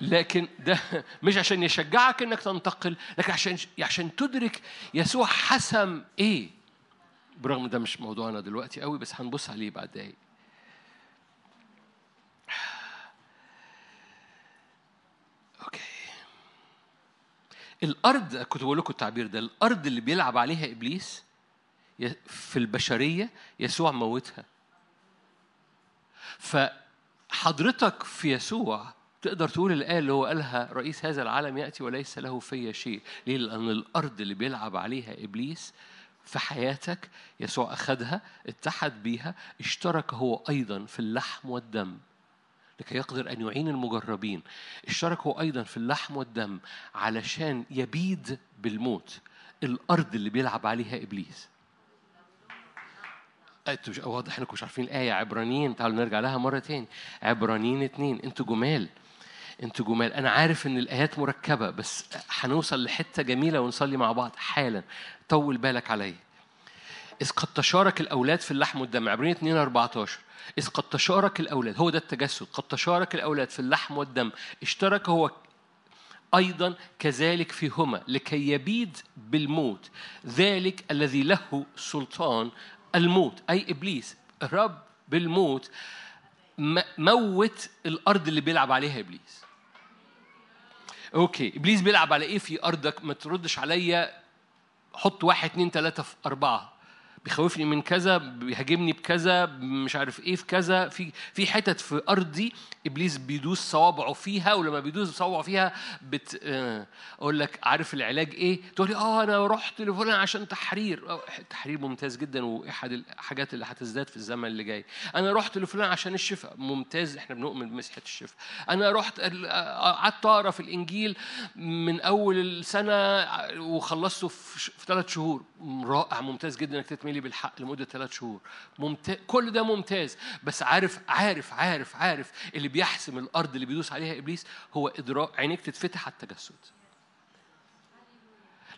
S1: لكن ده مش عشان يشجعك إنك تنتقل لكن عشان عشان تدرك يسوع حسم إيه. برغم ده مش موضوعنا دلوقتي قوي بس هنبص عليه بعد دقايق. أوكي. الأرض كنت بقول لكم التعبير ده الأرض اللي بيلعب عليها إبليس في البشرية يسوع موتها. فحضرتك في يسوع تقدر تقول الآية اللي هو قالها رئيس هذا العالم يأتي وليس له في شيء ليه؟ لأن الأرض اللي بيلعب عليها إبليس في حياتك يسوع أخذها اتحد بيها اشترك هو أيضا في اللحم والدم. لكي يقدر أن يعين المجربين. اشترك هو أيضا في اللحم والدم علشان يبيد بالموت. الأرض اللي بيلعب عليها إبليس. أنتوا مش واضح إنكم مش عارفين الآية. عبرانيين تعالوا نرجع لها مرة تاني. عبرانيين اتنين. أنتوا جمال. أنتوا جمال. أنا عارف إن الآيات مركبة بس هنوصل لحتة جميلة ونصلي مع بعض. حالا. طول بالك عليا. إذ قد تشارك الأولاد في اللحم والدم. عبرين 2 14 إذ قد تشارك الأولاد. هو ده التجسد. قد تشارك الأولاد في اللحم والدم. اشترك هو أيضا كذلك فيهما لكي يبيد بالموت. ذلك الذي له سلطان الموت أي إبليس الرب بالموت موت الأرض اللي بيلعب عليها إبليس. أوكي إبليس بيلعب على إيه في أرضك؟ ما تردش عليا حط واحد اتنين تلاتة في أربعة. بيخوفني من كذا بيهاجمني بكذا مش عارف إيه في كذا. في في حتت في أرضي إبليس بيدوس صوابعه فيها ولما بيدوس صوابعه فيها بت آه، أقول لك عارف العلاج إيه؟ تقول لي آه أنا رحت لفلان عشان تحرير. آه، تحرير ممتاز جدا وإحد الحاجات اللي هتزداد في الزمن اللي جاي. أنا رحت لفلان عشان الشفاء. ممتاز إحنا بنؤمن بمسحة الشفاء. أنا رحت آه، قعدت أقرأ في الإنجيل من أول السنة وخلصته في ثلاث شهور. رائع ممتاز جدا إنك تتملي بالحق لمدة ثلاث شهور. ممتاز كل ده ممتاز بس عارف عارف عارف عارف اللي بيحسم الأرض اللي بيدوس عليها إبليس هو إدراك عينيك تتفتح على التجسد.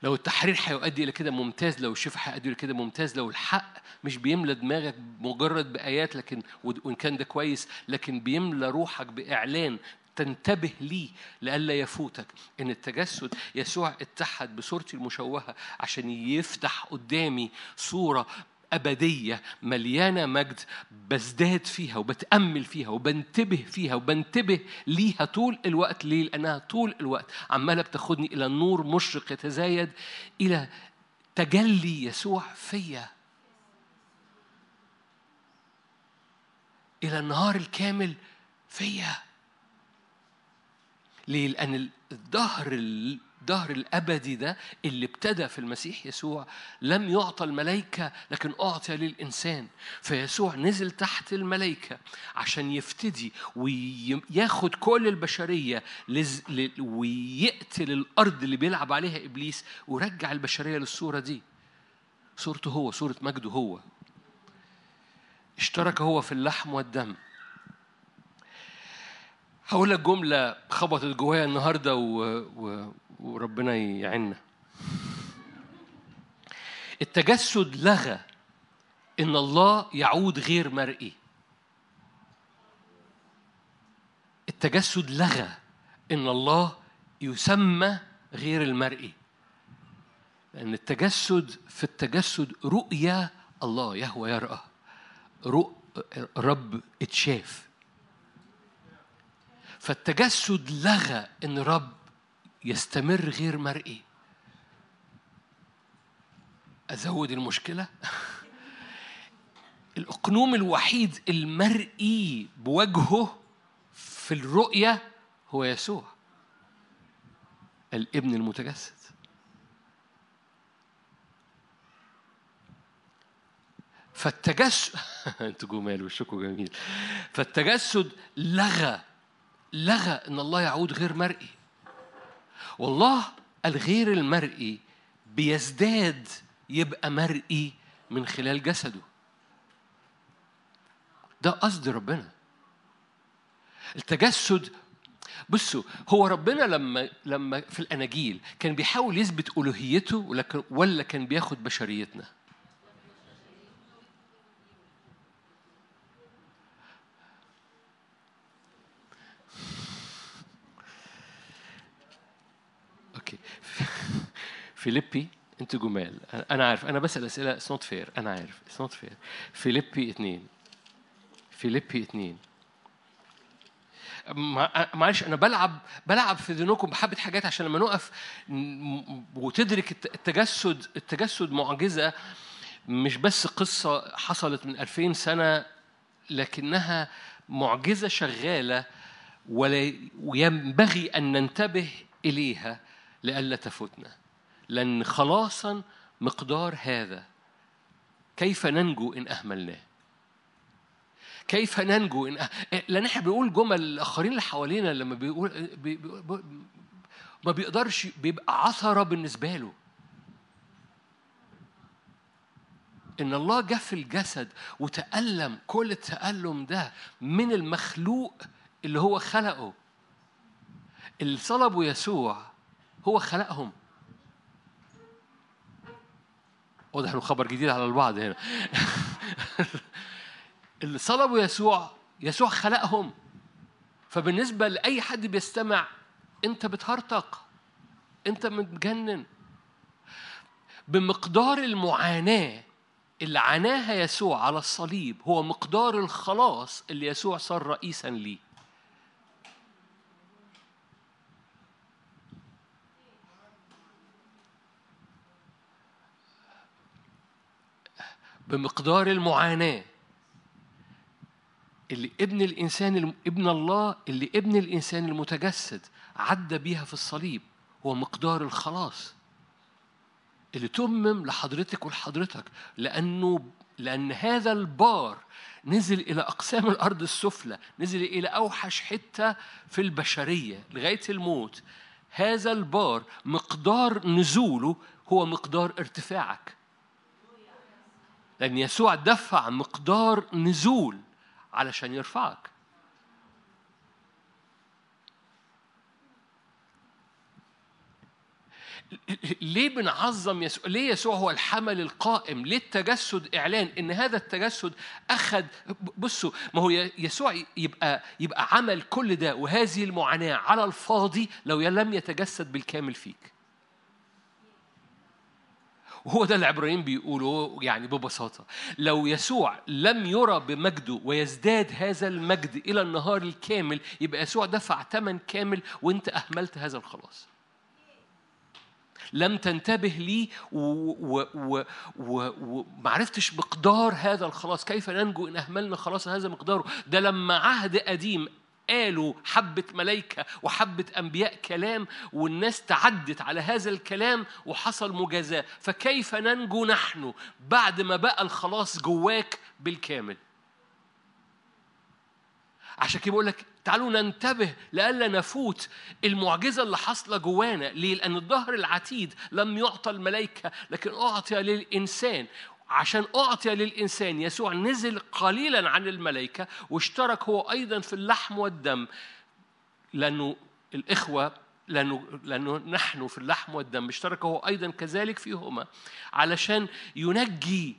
S1: لو التحرير هيؤدي إلى كده ممتاز لو الشفاء هيؤدي إلى كده ممتاز لو الحق مش بيملى دماغك مجرد بآيات لكن وإن كان ده كويس لكن بيملى روحك بإعلان تنتبه ليه لئلا يفوتك. إن التجسد يسوع اتحد بصورتي المشوهة عشان يفتح قدامي صورة أبدية مليانة مجد بزداد فيها وبتأمل فيها وبنتبه فيها وبنتبه ليها طول الوقت. ليه؟ لأنها طول الوقت عمالة بتاخدني إلى النور مشرق يتزايد إلى تجلي يسوع فيا. إلى النهار الكامل فيا. ليه؟ لأن الظهر الظهر الأبدي ده اللي ابتدى في المسيح يسوع لم يعطى الملائكة لكن أعطي للإنسان فيسوع نزل تحت الملائكة عشان يفتدي وياخد كل البشرية. ويقتل الأرض اللي بيلعب عليها إبليس ورجع البشرية للصورة دي صورته هو صورة مجده هو اشترك هو في اللحم والدم هقول لك جملة خبطت جوايا النهاردة و... و... وربنا يعيننا. التجسد لغى إن الله يعود غير مرئي. التجسد لغى إن الله يسمى غير المرئي. لأن التجسد في التجسد رؤيا الله يهوى يرأى. رب اتشاف. فالتجسد لغى إن رب يستمر غير مرئي. أزود المشكلة؟ [LAUGHS] الأقنوم الوحيد المرئي بوجهه في الرؤية هو يسوع الابن المتجسد. فالتجسد [LAUGHS] أنتوا جمال وشكوا جميل. فالتجسد لغى لغى إن الله يعود غير مرئي. والله الغير المرئي بيزداد يبقى مرئي من خلال جسده. ده قصد ربنا. التجسد بصوا هو ربنا لما لما في الأناجيل كان بيحاول يثبت ألوهيته ولا كان بياخد بشريتنا okay فيليبي انت جمال. أنا عارف أنا بسأل أسئلة it's not fair أنا عارف it's not fair فيليبي اثنين فيليبي اثنين معلش أنا بلعب بلعب في ذهنكم بحبة حاجات عشان لما نقف وتدرك التجسد التجسد معجزة مش بس قصة حصلت من 2000 سنة لكنها معجزة شغالة ولا وينبغي أن ننتبه إليها لئلا تفوتنا. لأن خلاصا مقدار هذا. كيف ننجو إن أهملناه؟ كيف ننجو إن أه... لأن إحنا بنقول جمل الآخرين اللي حوالينا لما بيقول بي... بي... ما بيقدرش بيبقى عثرة بالنسبة له. إن الله جه في الجسد وتألم كل التألم ده من المخلوق اللي هو خلقه. اللي صلبوا يسوع هو خلقهم. واضح إنه خبر جديد على البعض هنا. [LAUGHS] اللي صلبوا يسوع يسوع خلقهم. فبالنسبة لأي حد بيستمع أنت بتهرطق أنت متجنن. بمقدار المعاناة اللي عاناها يسوع على الصليب هو مقدار الخلاص اللي يسوع صار رئيسا ليه. بمقدار المعاناة. اللي ابن الإنسان ابن الله اللي ابن الإنسان المتجسد عدى بيها في الصليب هو مقدار الخلاص. اللي تمم لحضرتك ولحضرتك لأنه لأن هذا البار نزل إلى أقسام الأرض السفلى نزل إلى أوحش حتة في البشرية لغاية الموت. هذا البار مقدار نزوله هو مقدار ارتفاعك. لأن يسوع دفع مقدار نزول علشان يرفعك ليه بنعظم يسوع؟ ليه يسوع هو الحمل القائم؟ ليه التجسد إعلان إن هذا التجسد أخذ بصوا ما هو يسوع يبقى يبقى عمل كل ده وهذه المعاناة على الفاضي لو لم يتجسد بالكامل فيك. وهو ده العبرانيين بيقولوا يعني ببساطة. لو يسوع لم يرى بمجده ويزداد هذا المجد إلى النهار الكامل يبقى يسوع دفع ثمن كامل وأنت أهملت هذا الخلاص. لم تنتبه لي ومعرفتش مقدار هذا الخلاص. كيف ننجو إن أهملنا خلاص هذا مقداره؟ ده لما عهد قديم قالوا حبة ملايكة وحبة أنبياء كلام والناس تعدت على هذا الكلام وحصل مجازاة. فكيف ننجو نحن بعد ما بقى الخلاص جواك بالكامل؟ عشان كده بقول لك تعالوا ننتبه لئلا نفوت المعجزة اللي حاصلة جوانا ليه؟ لأن الظهر العتيد لم يعطى الملائكة لكن أعطي للإنسان. عشان أعطي للإنسان يسوع نزل قليلا عن الملائكة واشترك هو أيضا في اللحم والدم. لأنه الإخوة لأنه لأنه نحن في اللحم والدم اشترك هو أيضا كذلك فيهما علشان ينجي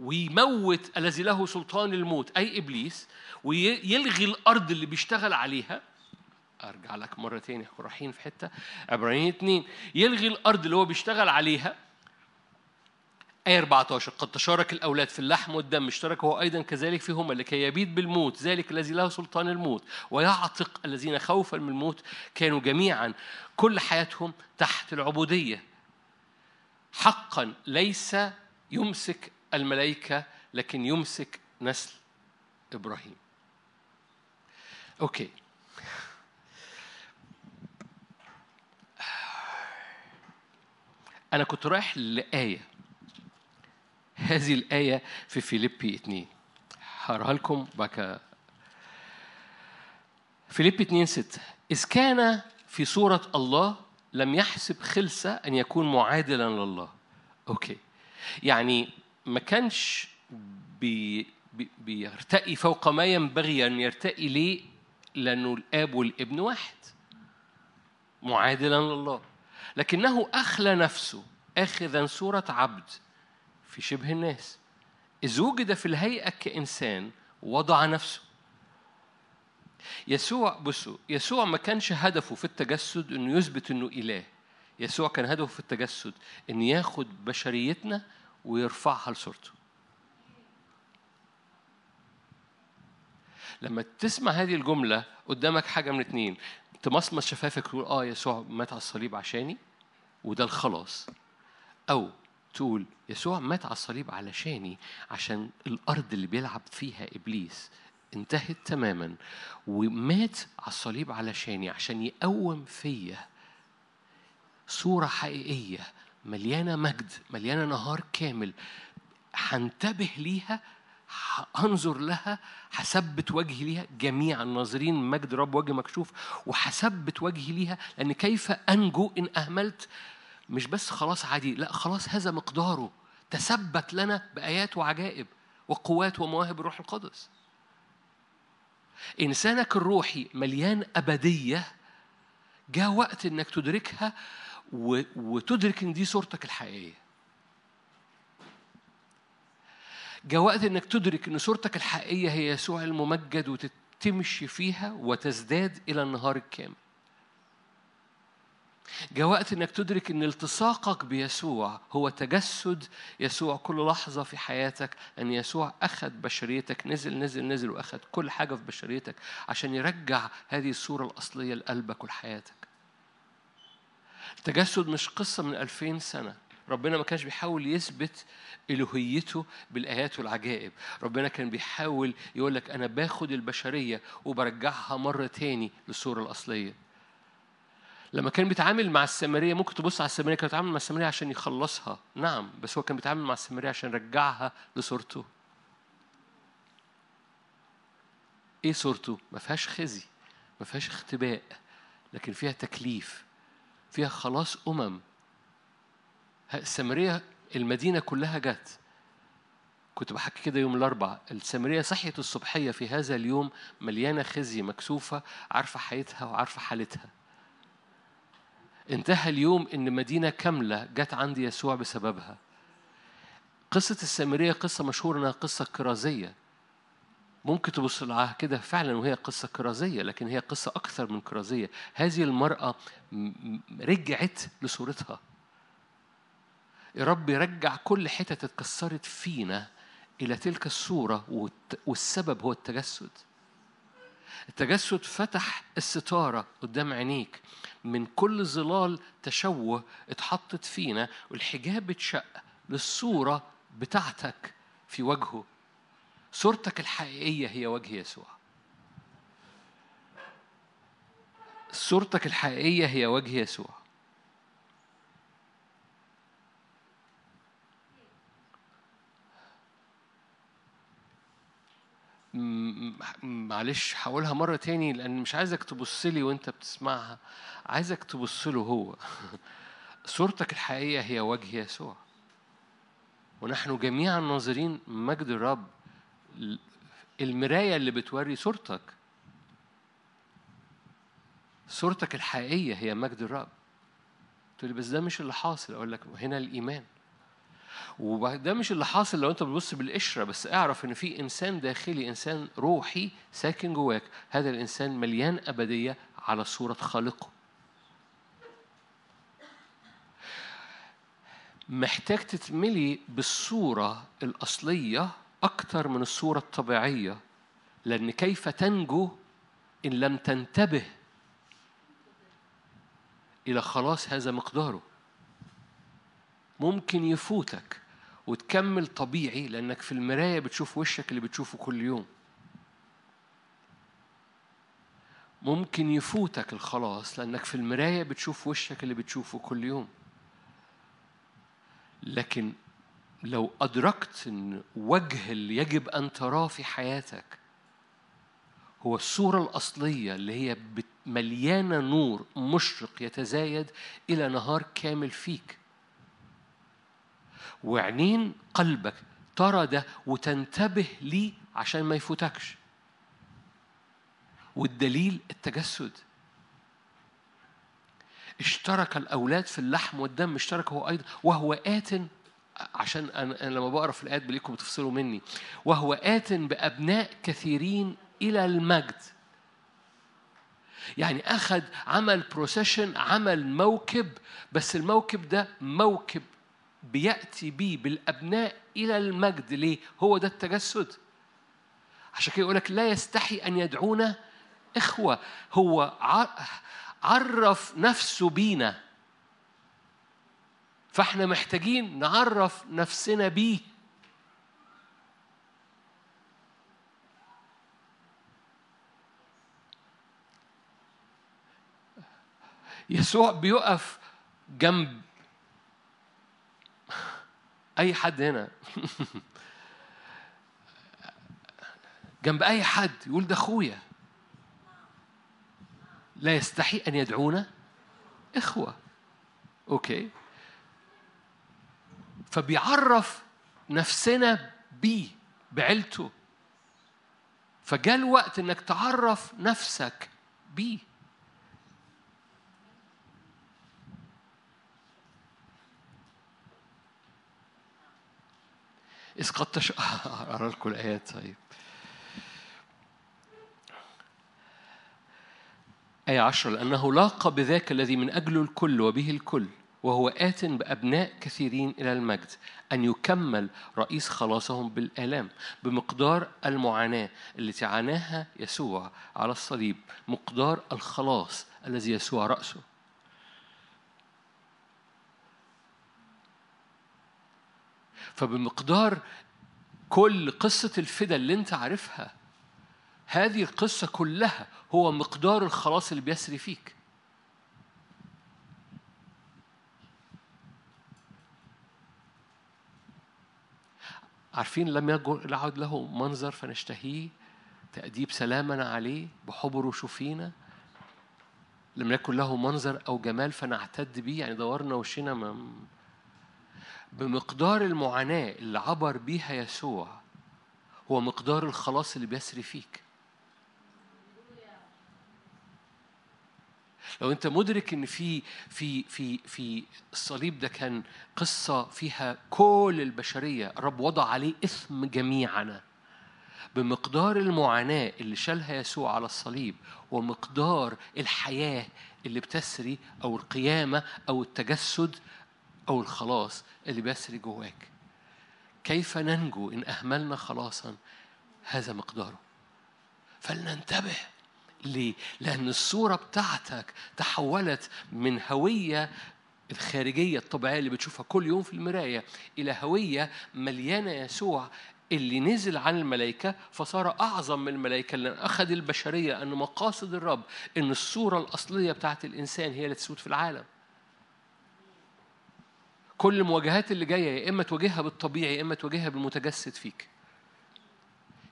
S1: ويموت الذي له سلطان الموت أي إبليس ويلغي الأرض اللي بيشتغل عليها. أرجع لك مرة تاني رايحين في حتة. عبرانيين اتنين. يلغي الأرض اللي هو بيشتغل عليها آية 14 قد تشارك الأولاد في اللحم والدم اشترك هو أيضا كذلك فيهما لكي يبيد بالموت ذلك الذي له سلطان الموت ويعتق الذين خوفا من الموت كانوا جميعا كل حياتهم تحت العبودية. حقا ليس يمسك الملائكة لكن يمسك نسل إبراهيم. أوكي. أنا كنت رايح لآية هذه الآية في فيليبي 2 هقراها لكم بقى فيليبي 2 6 إذ كان في صورة الله لم يحسب خلسة أن يكون معادلا لله. okay. يعني ما كانش بي بي بيرتقي فوق ما ينبغي أن يرتقي ليه؟ لأنه الآب والابن واحد. معادلا لله. لكنه أخلى نفسه آخذا صورة عبد. في شبه الناس. إذ وجد في الهيئة كإنسان وضع نفسه. يسوع بصوا يسوع ما كانش هدفه في التجسد إنه يثبت إنه إله. يسوع كان هدفه في التجسد انه ياخد بشريتنا ويرفعها لصورته. لما تسمع هذه الجملة قدامك حاجة من اتنين. تمصمص شفافك تقول آه يسوع مات على الصليب عشاني وده الخلاص. أو تقول يسوع مات على الصليب علشاني عشان الأرض اللي بيلعب فيها إبليس انتهت تماما ومات على الصليب علشاني عشان يقوم فيا صورة حقيقية مليانة مجد مليانة نهار كامل هنتبه ليها هنظر لها هثبت وجهي ليها جميع الناظرين مجد رب وجه مكشوف وهثبت وجهي ليها لأن كيف أنجو إن أهملت مش بس خلاص عادي لا خلاص هذا مقداره. تثبت لنا بآيات وعجائب وقوات ومواهب الروح القدس. إنسانك الروحي مليان أبدية جاء وقت إنك تدركها وتدرك إن دي صورتك الحقيقية. جاء وقت إنك تدرك إن صورتك الحقيقية هي يسوع الممجد وتمشي فيها وتزداد إلى النهار الكامل. جاء وقت إنك تدرك إن التصاقك بيسوع هو تجسد. يسوع كل لحظة في حياتك أن يسوع أخذ بشريتك. نزل نزل نزل وأخذ كل حاجة في بشريتك عشان يرجع هذه الصورة الأصلية لقلبك ولحياتك. التجسد مش قصة من ألفين سنة. ربنا ما كانش بيحاول يثبت الوهيته بالآيات والعجائب. ربنا كان بيحاول يقول لك أنا باخد البشرية وبرجعها مرة تاني للصورة الأصلية. لما كان بيتعامل مع السامرية ممكن تبص على السامرية كان بيتعامل مع السامرية عشان يخلصها. نعم بس هو كان بيتعامل مع السامرية عشان يرجعها لصورته. إيه صورته؟ ما فيهاش خزي ما فيهاش اختباء لكن فيها تكليف فيها خلاص أمم. السامرية المدينة كلها جت. كنت بحكي كده يوم الأربع. السامرية صحيت الصبحية في هذا اليوم مليانة خزي مكسوفة عارفة حياتها وعارفة حالتها. انتهى اليوم إن مدينة كاملة جت عند يسوع بسببها. قصة السامرية قصة مشهورة إنها قصة كرازيه ممكن تبص لها كده فعلا وهي قصة كرازية لكن هي قصة أكثر من كرازية هذه المرأة رجعت لصورتها. يا رب يرجع كل حتة اتكسرت فينا إلى تلك الصورة والسبب هو التجسد. التجسد فتح الستارة قدام عينيك. من كل ظلال تشوه اتحطت فينا والحجاب اتشق للصورة بتاعتك في وجهه. صورتك الحقيقية هي وجه يسوع. صورتك الحقيقية هي وجه يسوع. معلش هقولها مرة تاني لأن مش عايزك تبص لي وأنت بتسمعها عايزك تبص له هو صورتك الحقيقية هي وجه يسوع ونحن جميعا ناظرين مجد الرب المراية اللي بتوري صورتك صورتك الحقيقية هي مجد الرب تقول بس ده مش اللي حاصل أقول لك هنا الإيمان وده مش اللي حاصل لو انت بتبص بالقشرة بس اعرف ان في انسان داخلي انسان روحي ساكن جواك. هذا الانسان مليان أبدية على صورة خالقه. محتاج تتملي بالصورة الأصلية أكتر من الصورة الطبيعية لأن كيف تنجو إن لم تنتبه إلى خلاص هذا مقداره. ممكن يفوتك وتكمل طبيعي لأنك في المراية بتشوف وشك اللي بتشوفه كل يوم. ممكن يفوتك الخلاص لأنك في المراية بتشوف وشك اللي بتشوفه كل يوم. لكن لو أدركت أن وجه اللي يجب أن تراه في حياتك هو الصورة الأصلية اللي هي مليانة نور مشرق يتزايد إلى نهار كامل فيك. وعينين قلبك ترى ده وتنتبه ليه عشان ما يفوتكش. والدليل التجسد. اشترك الأولاد في اللحم والدم اشترك هو أيضا وهو آت عشان أنا لما بقرأ في الآيات بلاقيكم بتفصلوا مني. وهو آت بأبناء كثيرين إلى المجد. يعني أخذ عمل procession عمل موكب بس الموكب ده موكب بيأتي بيه بالأبناء إلى المجد. ليه؟ هو ده التجسد. عشان كده يقولك لا يستحي أن يدعونا إخوة. هو عرف نفسه بينا. فإحنا محتاجين نعرف نفسنا بيه. يسوع بيقف جنب أي حد هنا. [LAUGHS] جنب أي حد يقول ده أخويا. لا يستحي أن يدعونا إخوة. أوكي. فبيعرف نفسنا بيه بعيلته. فجاء الوقت إنك تعرف نفسك بيه إذ قد تش... [LAUGHS] أقرأ لكم الآيات طيب. آية عشرة لأنه لاقى بذاك الذي من أجله الكل وبه الكل وهو آت بأبناء كثيرين إلى المجد أن يكمل رئيس خلاصهم بالآلام بمقدار المعاناة التي عاناها يسوع على الصليب مقدار الخلاص الذي يسوع رأسه. فبمقدار كل قصة الفدا اللي انت عارفها هذه القصة كلها هو مقدار الخلاص اللي بيسري فيك. عارفين لم يعد له منظر فنشتهيه تأديب سلامنا عليه بحبره شفينا؟ لم يكن له منظر أو جمال فنعتد به يعني دورنا وشنا ما بمقدار المعاناة اللي عبر بيها يسوع هو مقدار الخلاص اللي بيسري فيك. لو انت مدرك ان في في في في الصليب ده كان قصة فيها كل البشرية الرب وضع عليه اثم جميعنا. بمقدار المعاناة اللي شالها يسوع على الصليب ومقدار الحياة اللي بتسري أو القيامة أو التجسد أو الخلاص اللي بيسري جواك. كيف ننجو إن أهملنا خلاصا؟ هذا مقداره. فلننتبه ليه؟ لأن الصورة بتاعتك تحولت من هوية الخارجية الطبيعية اللي بتشوفها كل يوم في المراية إلى هوية مليانة يسوع اللي نزل عن الملائكة فصار أعظم من الملائكة لأن أخذ البشرية أن مقاصد الرب أن الصورة الأصلية بتاعت الإنسان هي اللي تسود في العالم. كل المواجهات اللي جاية يا إما تواجهها بالطبيعي يا إما تواجهها بالمتجسد فيك.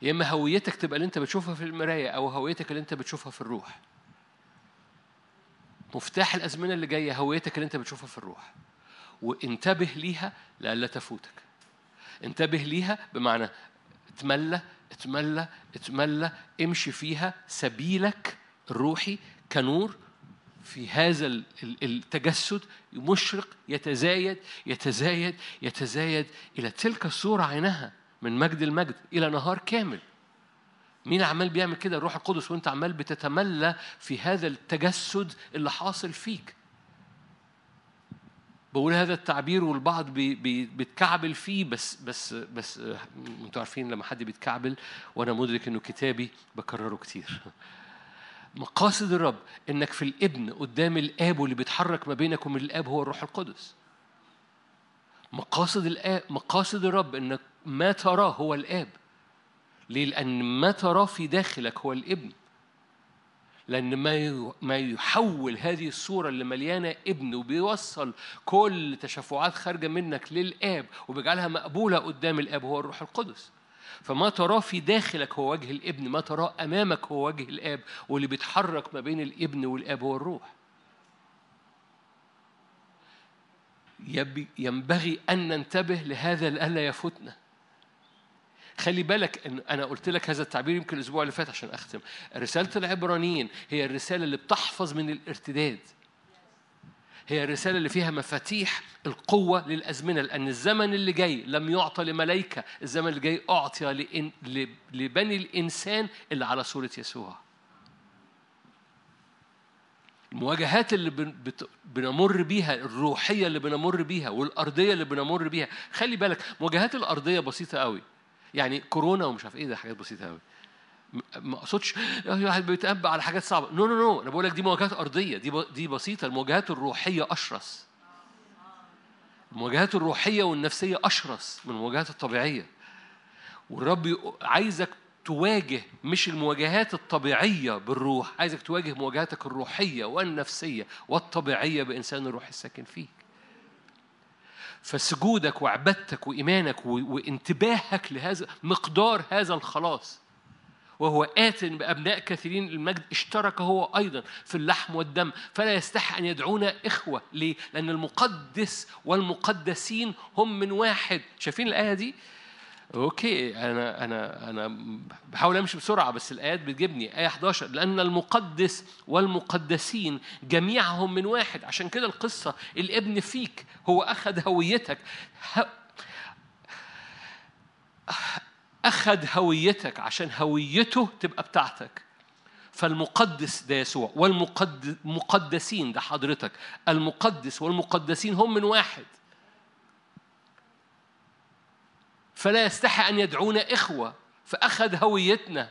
S1: يا إما هويتك تبقى اللي أنت بتشوفها في المراية أو هويتك اللي أنت بتشوفها في الروح. مفتاح الأزمنة اللي جاية هويتك اللي أنت بتشوفها في الروح. وانتبه ليها لئلا تفوتك. انتبه ليها بمعنى اتملى اتملى اتملى امشي فيها سبيلك الروحي كنور في هذا التجسد مشرق يتزايد يتزايد يتزايد إلى تلك الصورة عينها من مجد المجد إلى نهار كامل. مين عمال بيعمل كده؟ الروح القدس وأنت عمال بتتملى في هذا التجسد اللي حاصل فيك. بقول هذا التعبير والبعض بي بي بيتكعبل فيه بس بس بس أنتوا عارفين لما حد بيتكعبل وأنا مدرك إنه كتابي بكرره كتير. مقاصد الرب إنك في الإبن قدام الآب واللي بيتحرك ما بينك ومن الآب هو الروح القدس. مقاصد الاب مقاصد الرب إنك ما تراه هو الآب. ليه؟ لأن ما تراه في داخلك هو الإبن. لأن ما ما يحول هذه الصورة اللي مليانة إبن وبيوصل كل تشفعات خارجة منك للآب وبيجعلها مقبولة قدام الآب هو الروح القدس. فما تراه في داخلك هو وجه الابن ما تراه أمامك هو وجه الآب واللي بيتحرك ما بين الابن والآب هو الروح. ينبغي أن ننتبه لهذا لئلا يفوتنا. خلي بالك إن أنا قلت لك هذا التعبير يمكن الأسبوع اللي فات عشان أختم. رسالة العبرانيين هي الرسالة اللي بتحفظ من الارتداد. هي الرسالة اللي فيها مفاتيح القوة للأزمنة لأن الزمن اللي جاي لم يعطى لملائكة الزمن اللي جاي أعطي لبني الإنسان اللي على صورة يسوع. المواجهات اللي بنمر بيها الروحية اللي بنمر بيها والأرضية اللي بنمر بيها خلي بالك مواجهات الأرضية بسيطة قوي يعني كورونا ومش عارف إيه ده حاجات بسيطة قوي ما أقصدش واحد بيتأبى على حاجات صعبة. no no no أنا بقول لك دي مواجهات أرضية. دي دي بسيطة. المواجهات الروحية أشرس. المواجهات الروحية والنفسية أشرس من المواجهات الطبيعية. والرب عايزك تواجه مش المواجهات الطبيعية بالروح. عايزك تواجه مواجهاتك الروحية والنفسية والطبيعية بإنسان الروح الساكن فيك. فسجودك وعبادتك وإيمانك وانتباهك لهذا مقدار هذا الخلاص وهو آت بأبناء كثيرين المجد اشترك هو أيضا في اللحم والدم فلا يستحي أن يدعونا إخوة. ليه؟ لأن المقدس والمقدسين هم من واحد. شايفين الآية دي؟ أوكي أنا أنا أنا بحاول أمشي بسرعة بس الآيات بتجيبني. آية 11 لأن المقدس والمقدسين جميعهم من واحد. عشان كده القصة الابن فيك هو أخذ هويتك. أخذ هويتك عشان هويته تبقى بتاعتك. فالمقدس ده يسوع والمقدسين ده حضرتك. المقدس والمقدسين هم من واحد. فلا يستحي أن يدعونا إخوة فأخذ هويتنا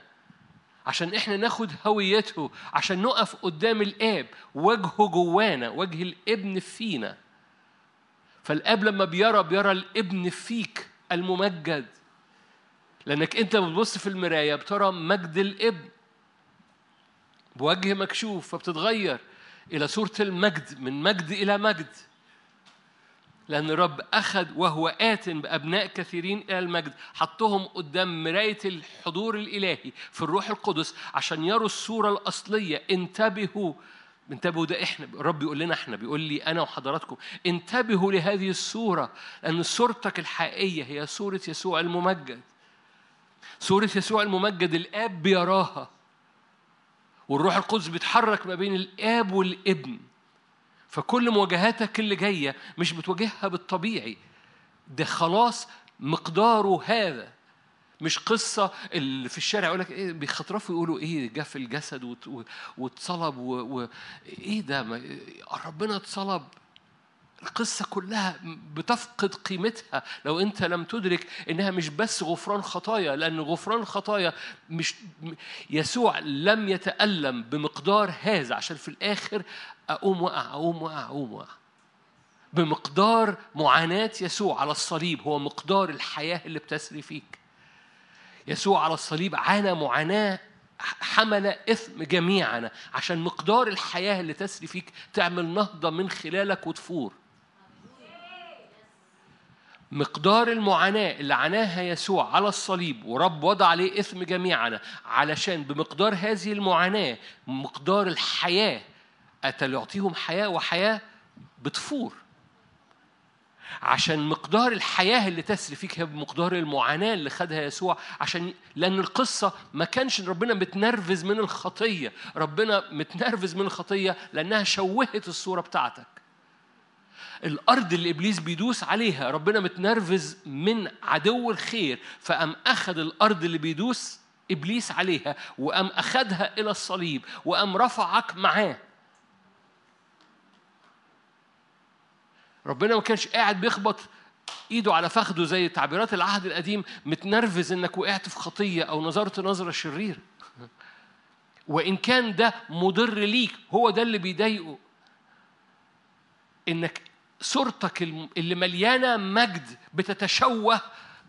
S1: عشان إحنا ناخد هويته عشان نقف قدام الآب وجهه جوانا وجه الابن فينا. فالآب لما بيرى بيرى الابن فيك الممجد. لأنك أنت بتبص في المراية بترى مجد الإبن. بوجه مكشوف فبتتغير إلى صورة المجد من مجد إلى مجد. لأن الرب أخذ وهو آت بأبناء كثيرين إلى المجد حطهم قدام مراية الحضور الإلهي في الروح القدس عشان يروا الصورة الأصلية. انتبهوا انتبهوا ده إحنا الرب بيقول لنا إحنا بيقول لي أنا وحضراتكم انتبهوا لهذه الصورة لأن صورتك الحقيقية هي صورة يسوع الممجد. صوره يسوع الممجد الآب بيراها. والروح القدس بيتحرك ما بين الآب والابن. فكل مواجهاتك اللي جاية مش بتواجهها بالطبيعي. ده خلاص مقداره هذا. مش قصة اللي في الشارع يقول لك إيه بيخطرفوا يقولوا جه في الجسد واتصلب وإيه ده؟ ربنا اتصلب. القصة كلها بتفقد قيمتها. لو أنت لم تدرك إنها مش بس غفران خطايا لأن غفران خطايا مش يسوع لم يتألم بمقدار هذا. عشان في الآخر أقوم وقع أقوم وقع أقوم وقع بمقدار معاناة يسوع على الصليب. هو مقدار الحياة اللي بتسري فيك. يسوع على الصليب عانى معاناة حمل إثم جميعنا عشان مقدار الحياة اللي تسري فيك تعمل نهضة من خلالك وتفور. مقدار المعاناة اللي عاناها يسوع على الصليب ورب وضع عليه إثم جميعنا علشان بمقدار هذه المعاناة مقدار الحياة أتى ليعطيهم حياة وحياة بتفور. عشان مقدار الحياة اللي تسري فيك هي بمقدار المعاناة اللي خدها يسوع عشان لأن القصة ما كانش ربنا متنرفز من الخطية ربنا متنرفز من الخطية لأنها شوهت الصورة بتاعتك. الأرض اللي إبليس بيدوس عليها ربنا متنرفز من عدو الخير فقام أخذ الأرض اللي بيدوس إبليس عليها وقام أخذها إلى الصليب وقام رفعك معاه. ربنا ما كانش قاعد بيخبط إيده على فخده زي تعبيرات العهد القديم متنرفز إنك وقعت في خطية أو نظرت نظرة شريره وإن كان ده مضر ليك هو ده اللي بيضايقه. إنك صورتك اللي مليانة مجد بتتشوه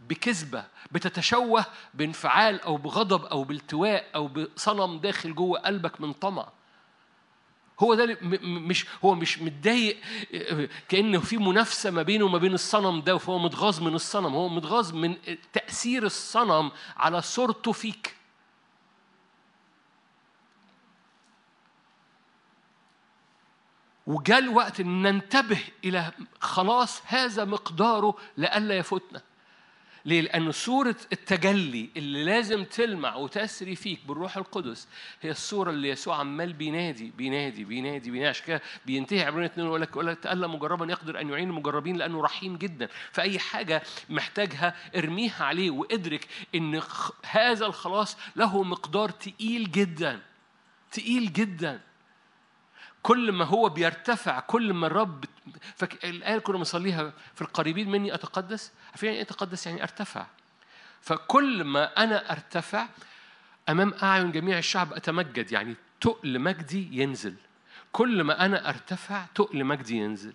S1: بكذبة بتتشوه بانفعال أو بغضب أو بالتواء أو بصنم داخل جوه قلبك من طمع. هو ده مش هو مش متضايق كأنه في منافسة ما بينه وما بين الصنم ده فهو متغاظ من الصنم هو متغاظ من تأثير الصنم على صورته فيك. وجاء الوقت إن ننتبه إلى خلاص هذا مقداره لئلا يفوتنا. ليه؟ لأن صورة التجلي اللي لازم تلمع وتسري فيك بالروح القدس هي الصورة اللي يسوع عمال بينادي بينادي بينادي بينادي. عشان كده بينتهي عبرين اتنين ويقول لك يقول لك تألم مجربا يقدر أن يعين المجربين لأنه رحيم جدا. فأي حاجة محتاجها ارميها عليه وادرك إن هذا الخلاص له مقدار تقيل جدا تقيل جدا. كل ما هو بيرتفع كل ما الرب فك... الآية كنا بنصليها في القريبين مني أتقدس عارفين يعني أتقدس يعني أرتفع. فكل ما أنا أرتفع أمام أعين جميع الشعب أتمجد يعني تقل مجدي ينزل. كل ما أنا أرتفع تقل مجدي ينزل.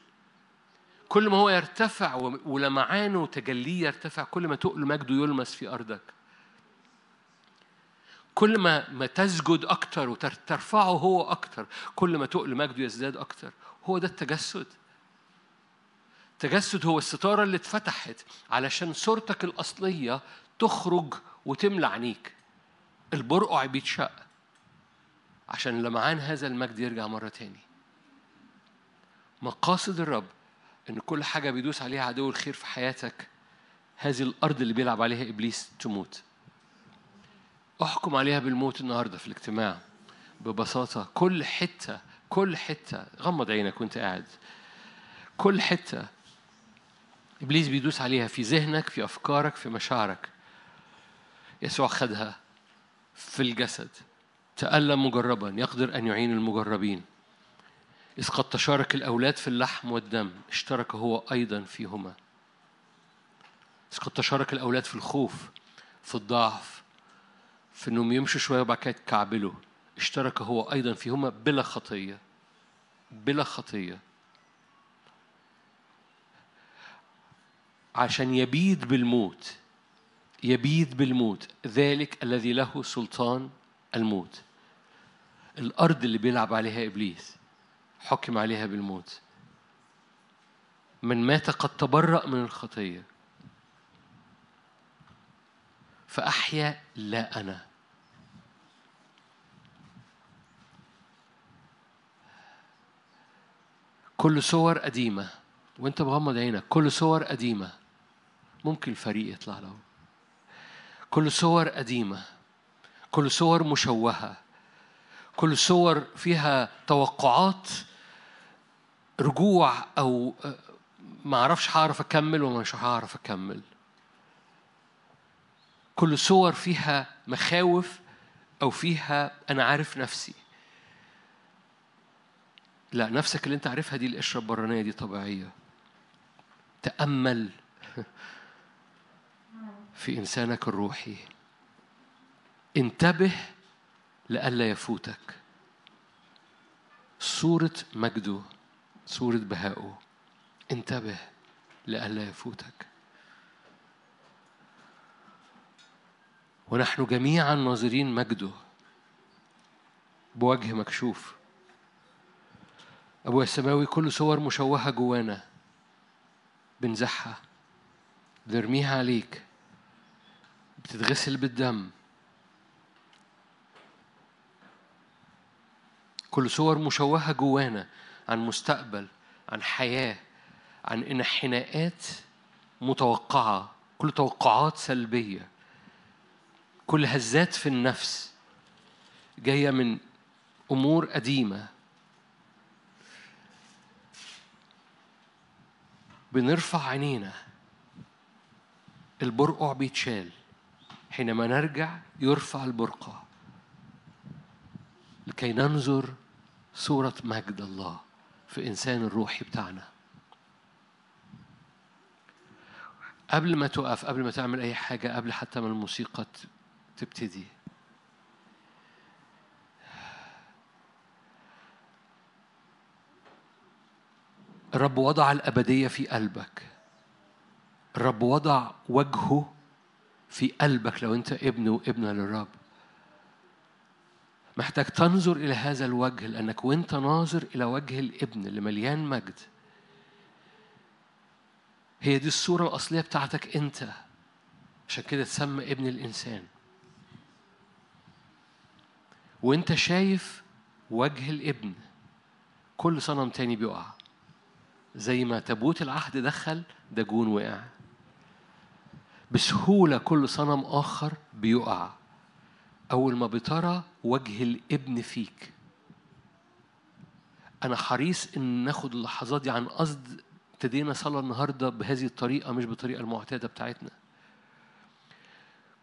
S1: كل ما هو يرتفع ولمعانه وتجليه يرتفع كل ما تقل مجده يلمس في أرضك. كل ما ما تسجد أكتر وترفعه هو أكتر كل ما تقل مجده يزداد أكتر. هو ده التجسد. التجسد هو الستارة اللي اتفتحت علشان صورتك الأصلية تخرج وتملى عينيك. البرقع بيتشق عشان لمعان هذا المجد يرجع مرة تاني. مقاصد الرب إن كل حاجة بيدوس عليها عدو الخير في حياتك هذه الأرض اللي بيلعب عليها إبليس تموت. أحكم عليها بالموت النهارده في الاجتماع ببساطة. كل حتة كل حتة غمض عينك وأنت قاعد. كل حتة إبليس بيدوس عليها في ذهنك في أفكارك في مشاعرك. يسوع خدها في الجسد. تألم مجربا. يقدر أن يعين المجربين. إذ قد تشارك الأولاد في اللحم والدم اشترك هو أيضا فيهما. إذ قد تشارك الأولاد في الخوف في الضعف في انهم يمشوا شوية وبعد كده يتكعبلوا. اشترك هو أيضا فيهما بلا خطية. بلا خطية. عشان يبيد بالموت. يبيد بالموت. ذلك الذي له سلطان الموت. الأرض اللي بيلعب عليها إبليس. حكم عليها بالموت. من مات قد تبرأ من الخطية. فأحيا لا أنا. كل صور قديمة. وانت مغمض عينك. كل صور قديمة. ممكن الفريق يطلع له كل صور قديمة. كل صور مشوهة. كل صور فيها توقعات رجوع أو ما أعرفش هعرف أكمل وما مش هعرف أكمل. كل صور فيها مخاوف أو فيها أنا عارف نفسي. لا نفسك اللي أنت عارفها دي القشرة البرانية دي طبيعية. تأمل [LAUGHS] في إنسانك الروحي. انتبه لئلا يفوتك. صورة مجده صورة بهائه. انتبه لئلا يفوتك. ونحن جميعا ناظرين مجده بوجه مكشوف. أبويا السماوي كل صور مشوهة جوانا. بنزحها. بنرميها عليك. بتتغسل بالدم. كل صور مشوهة جوانا. عن مستقبل عن حياة عن انحناءات متوقعة. كل توقعات سلبية. كل هزات في النفس جاية من أمور قديمة. بنرفع عينينا. البرقع بيتشال. حينما نرجع يرفع البرقع. لكي ننظر صورة مجد الله في إنسان الروحي بتاعنا. قبل ما تقف قبل ما تعمل أي حاجة قبل حتى ما الموسيقى تبتدي. الرب وضع الأبدية في قلبك. الرب وضع وجهه في قلبك لو أنت ابن وابنة للرب. محتاج تنظر إلى هذا الوجه لأنك وأنت ناظر إلى وجه الابن اللي مليان مجد. هي دي الصورة الأصلية بتاعتك أنت. عشان كده تسمى ابن الإنسان. وأنت شايف وجه الابن كل صنم تاني بيقع. زي ما تابوت العهد دخل داجون وقع. بسهولة كل صنم آخر بيقع. أول ما بترى وجه الابن فيك. أنا حريص إن ناخد اللحظات دي عن قصد ابتدينا صلاة النهاردة بهذه الطريقة مش بالطريقة المعتادة بتاعتنا.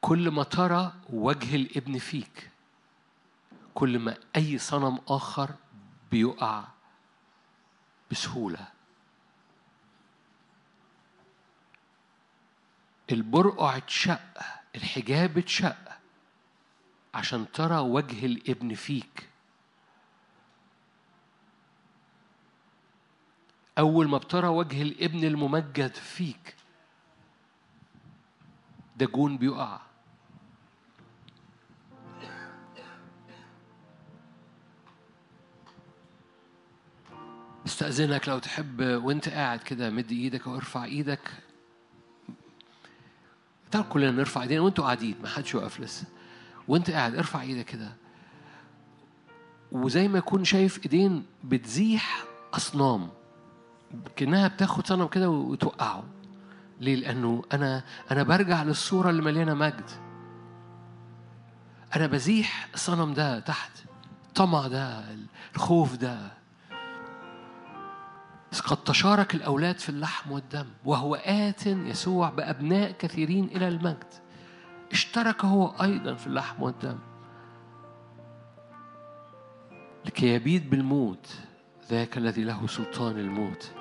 S1: كل ما ترى وجه الابن فيك كل ما أي صنم آخر بيقع بسهولة. البرقع اتشق الحجاب اتشق عشان ترى وجه الابن فيك. أول ما بترى وجه الابن الممجد فيك دجون بيقع. استأذنك لو تحب وانت قاعد كده مد إيدك أو ارفع إيدك. تعال كلنا نرفع ايدينا وانتوا قاعدين ما حدش يوقف لسه. وانت قاعد ارفع إيدك كده. وزي ما يكون شايف ايدين بتزيح اصنام كأنها بتاخد صنم كده وتوقعه. ليه؟ لأنه أنا أنا برجع للصورة اللي مليانة مجد. أنا بزيح الصنم ده تحت الطمع ده الخوف ده. قد تشارك الأولاد في اللحم والدم وهو آت يسوع بأبناء كثيرين إلى المجد. اشترك هو أيضا في اللحم والدم. لكي يبيد بالموت ذاك الذي له سلطان الموت.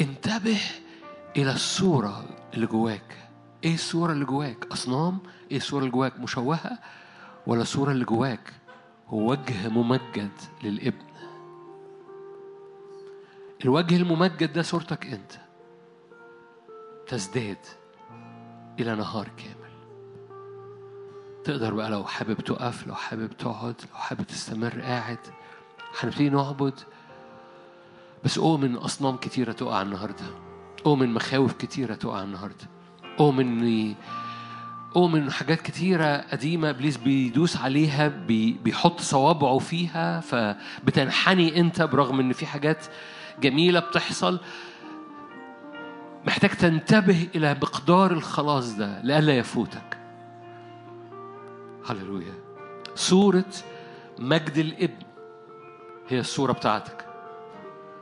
S1: انتبه إلى الصورة اللي جواك. إيه الصورة اللي جواك؟ أصنام؟ إيه الصورة اللي جواك؟ مشوهة؟ ولا الصورة اللي جواك؟ وجه ممجد للابن. الوجه الممجد ده صورتك أنت. تزداد إلى نهار كامل. تقدر بقى لو حابب تقف لو حابب تقعد لو حابب تستمر قاعد. هنبتدي نعبد. بس أؤمن أصنام كتيرة تقع النهاردة. أؤمن مخاوف كتيرة تقع النهاردة. أؤمن أؤمن حاجات كتيرة قديمة إبليس بيدوس عليها بي بيحط صوابعه فيها فبتنحني أنت برغم إن في حاجات جميلة بتحصل. محتاج تنتبه إلى مقدار الخلاص ده لئلا يفوتك. هللويا. صورة مجد الإبن هي الصورة بتاعتك.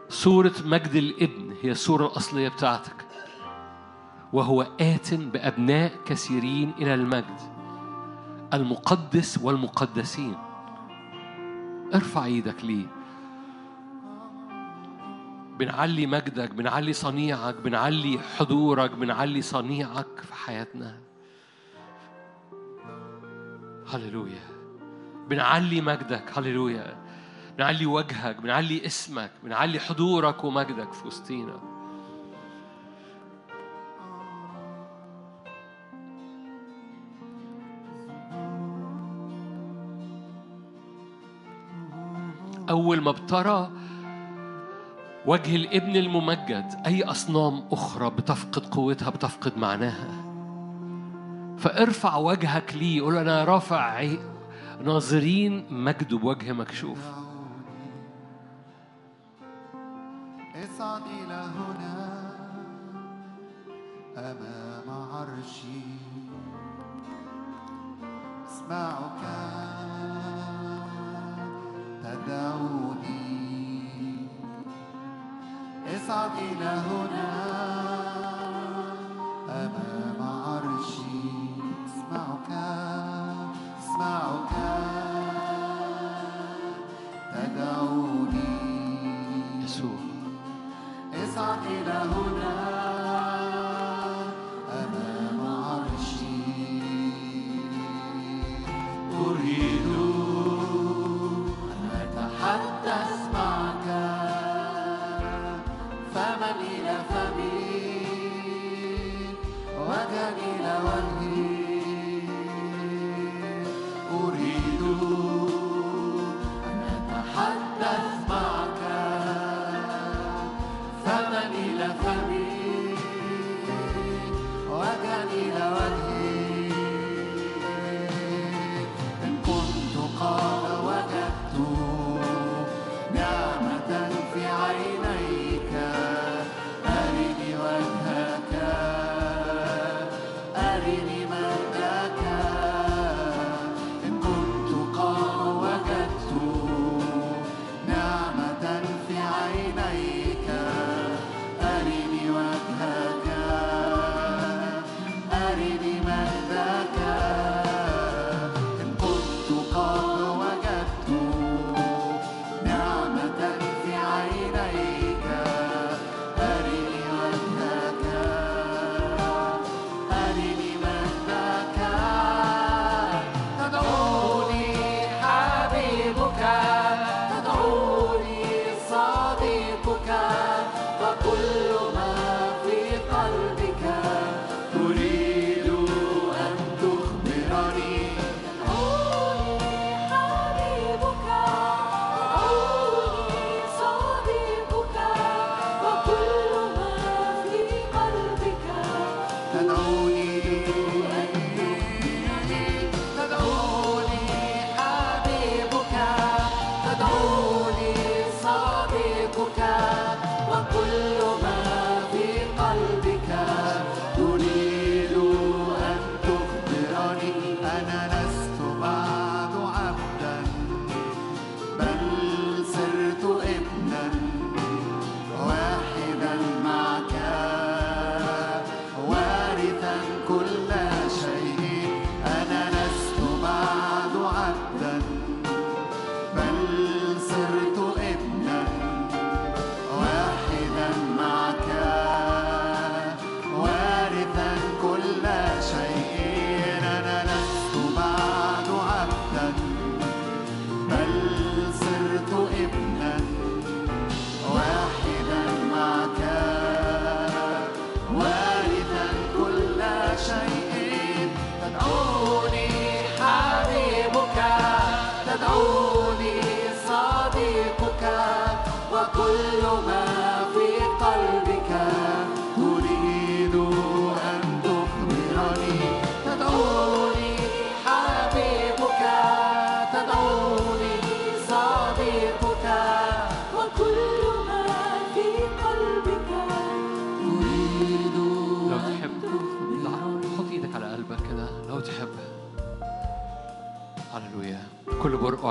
S1: صورة مجد الإبن هي الصورة الأصلية بتاعتك. وهو آت بأبناء كثيرين إلى المجد المقدس والمقدسين. ارفع إيدك ليه بنعلي مجدك بنعلي صنيعك بنعلي حضورك بنعلي صنيعك في حياتنا. هللويا. بنعلي مجدك هللويا. بنعلي وجهك بنعلي اسمك بنعلي حضورك ومجدك في وسطينا. أول ما بترى وجه الابن الممجد أي أصنام أخرى بتفقد قوتها بتفقد معناها. فارفع وجهك ليه قول أنا رافع ناظرين مجده بوجه مكشوف.
S2: اصعد إلى هنا أمام عرشي. اسمعك. تدعوني اصعد إلى هنا أمام عرشي اسمعك اسمعك تدعوني
S1: يسوع
S2: اصعد إلى هنا فما إلى فمي وجها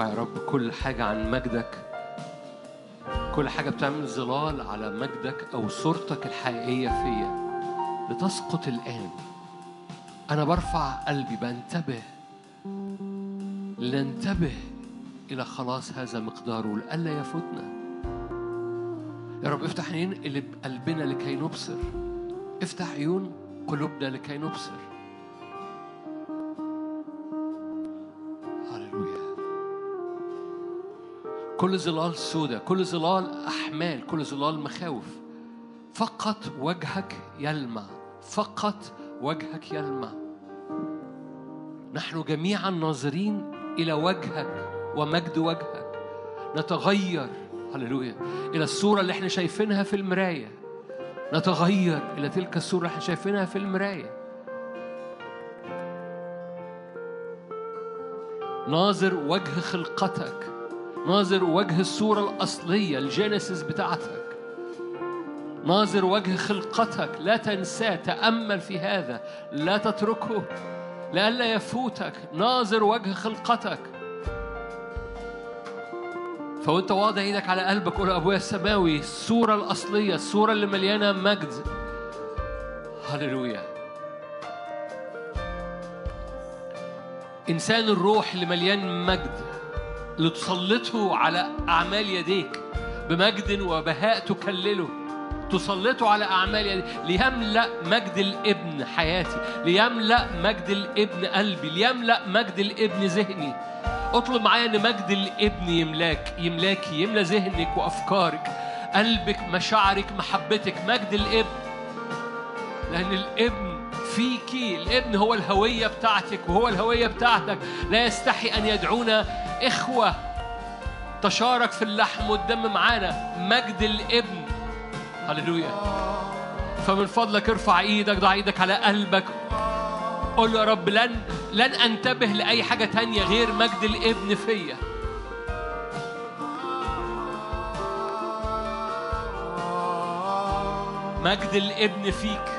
S1: يا رب كل حاجة عن مجدك. كل حاجة بتعمل ظلال على مجدك أو صورتك الحقيقية فيا. لتسقط الآن. أنا برفع قلبي بنتبه. لننتبه إلى خلاص هذا مقداره. لئلا يفوتنا. يا رب افتح عينين قلبنا لكي نبصر. افتح عيون قلوبنا لكي نبصر. كل ظلال سودة كل ظلال أحمال كل ظلال مخاوف. فقط وجهك يلمع فقط وجهك يلمع. نحن جميعا ناظرين إلى وجهك ومجد وجهك. نتغير هللويا إلى الصورة اللي إحنا شايفينها في المراية. نتغير إلى تلك الصورة اللي إحنا شايفينها في المراية. ناظر وجه خلقتك. ناظر وجه الصورة الأصلية الجينيسيس بتاعتك. ناظر وجه خلقتك. لا تنساه تأمل في هذا. لا تتركه. لئلا يفوتك. ناظر وجه خلقتك. فوانت واضع إيدك على قلبك قول يا أبويا السماوي الصورة الأصلية الصورة اللي مليانة مجد. هللويا. إنسان الروح اللي مليان مجد. اللي تسلطه على أعمال يديك بمجد وبهاء تكلله. تسلطه على أعمال يديك ليملأ مجد الابن حياتي ليملأ مجد الابن قلبي ليملأ مجد الابن ذهني. اطلب معايا إن مجد الابن يملاك يملاكي يملى ذهنك وأفكارك قلبك مشاعرك محبتك. مجد الابن لأن الابن فيكي الابن هو الهوية بتاعتك وهو الهوية بتاعتك. لا يستحي أن يدعونا إخوة تشارك في اللحم والدم معانا مجد الابن. هللويا. فمن فضلك ارفع إيدك ضع إيدك على قلبك. قول يا رب لن لن أنتبه لأي حاجة تانية غير مجد الابن فيا. مجد الابن فيك.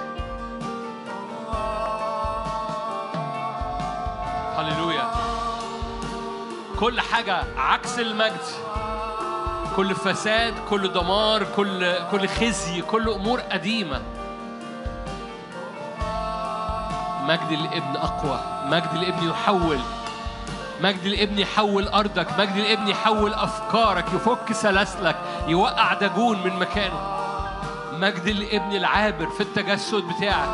S1: كل حاجة عكس المجد. كل فساد كل دمار كل كل خزي كل أمور قديمة. مجد الابن أقوى. مجد الابن يحول. مجد الابن يحول أرضك. مجد الابن يحول أفكارك. يفك سلاسلك. يوقع دجون من مكانه. مجد الابن العابر في التجسد بتاعك.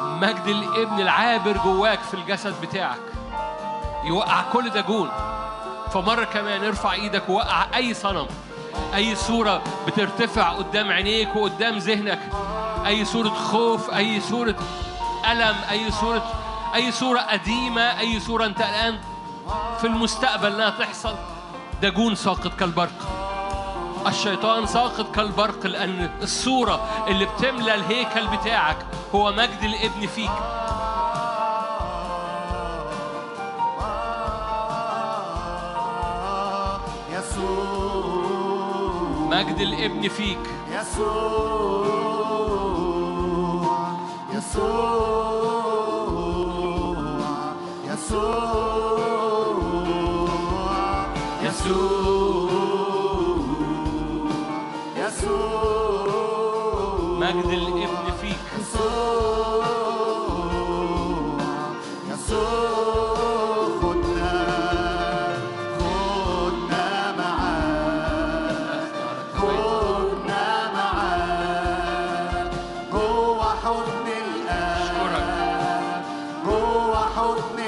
S1: مجد الابن العابر جواك في الجسد بتاعك. يوقع كل دجون فمرة كمان ارفع إيدك ووقع أي صنم. أي صورة بترتفع قدام عينيك وقدام ذهنك. أي صورة خوف أي صورة ألم أي صورة أي صورة قديمة أي صورة أنت الآن في المستقبل إنها تحصل. دجون ساقط كالبرق. الشيطان ساقط كالبرق لأن الصورة اللي بتملى الهيكل بتاعك هو مجد الابن فيك. مجد الابن فيك.
S2: يسوع يسوع. جوه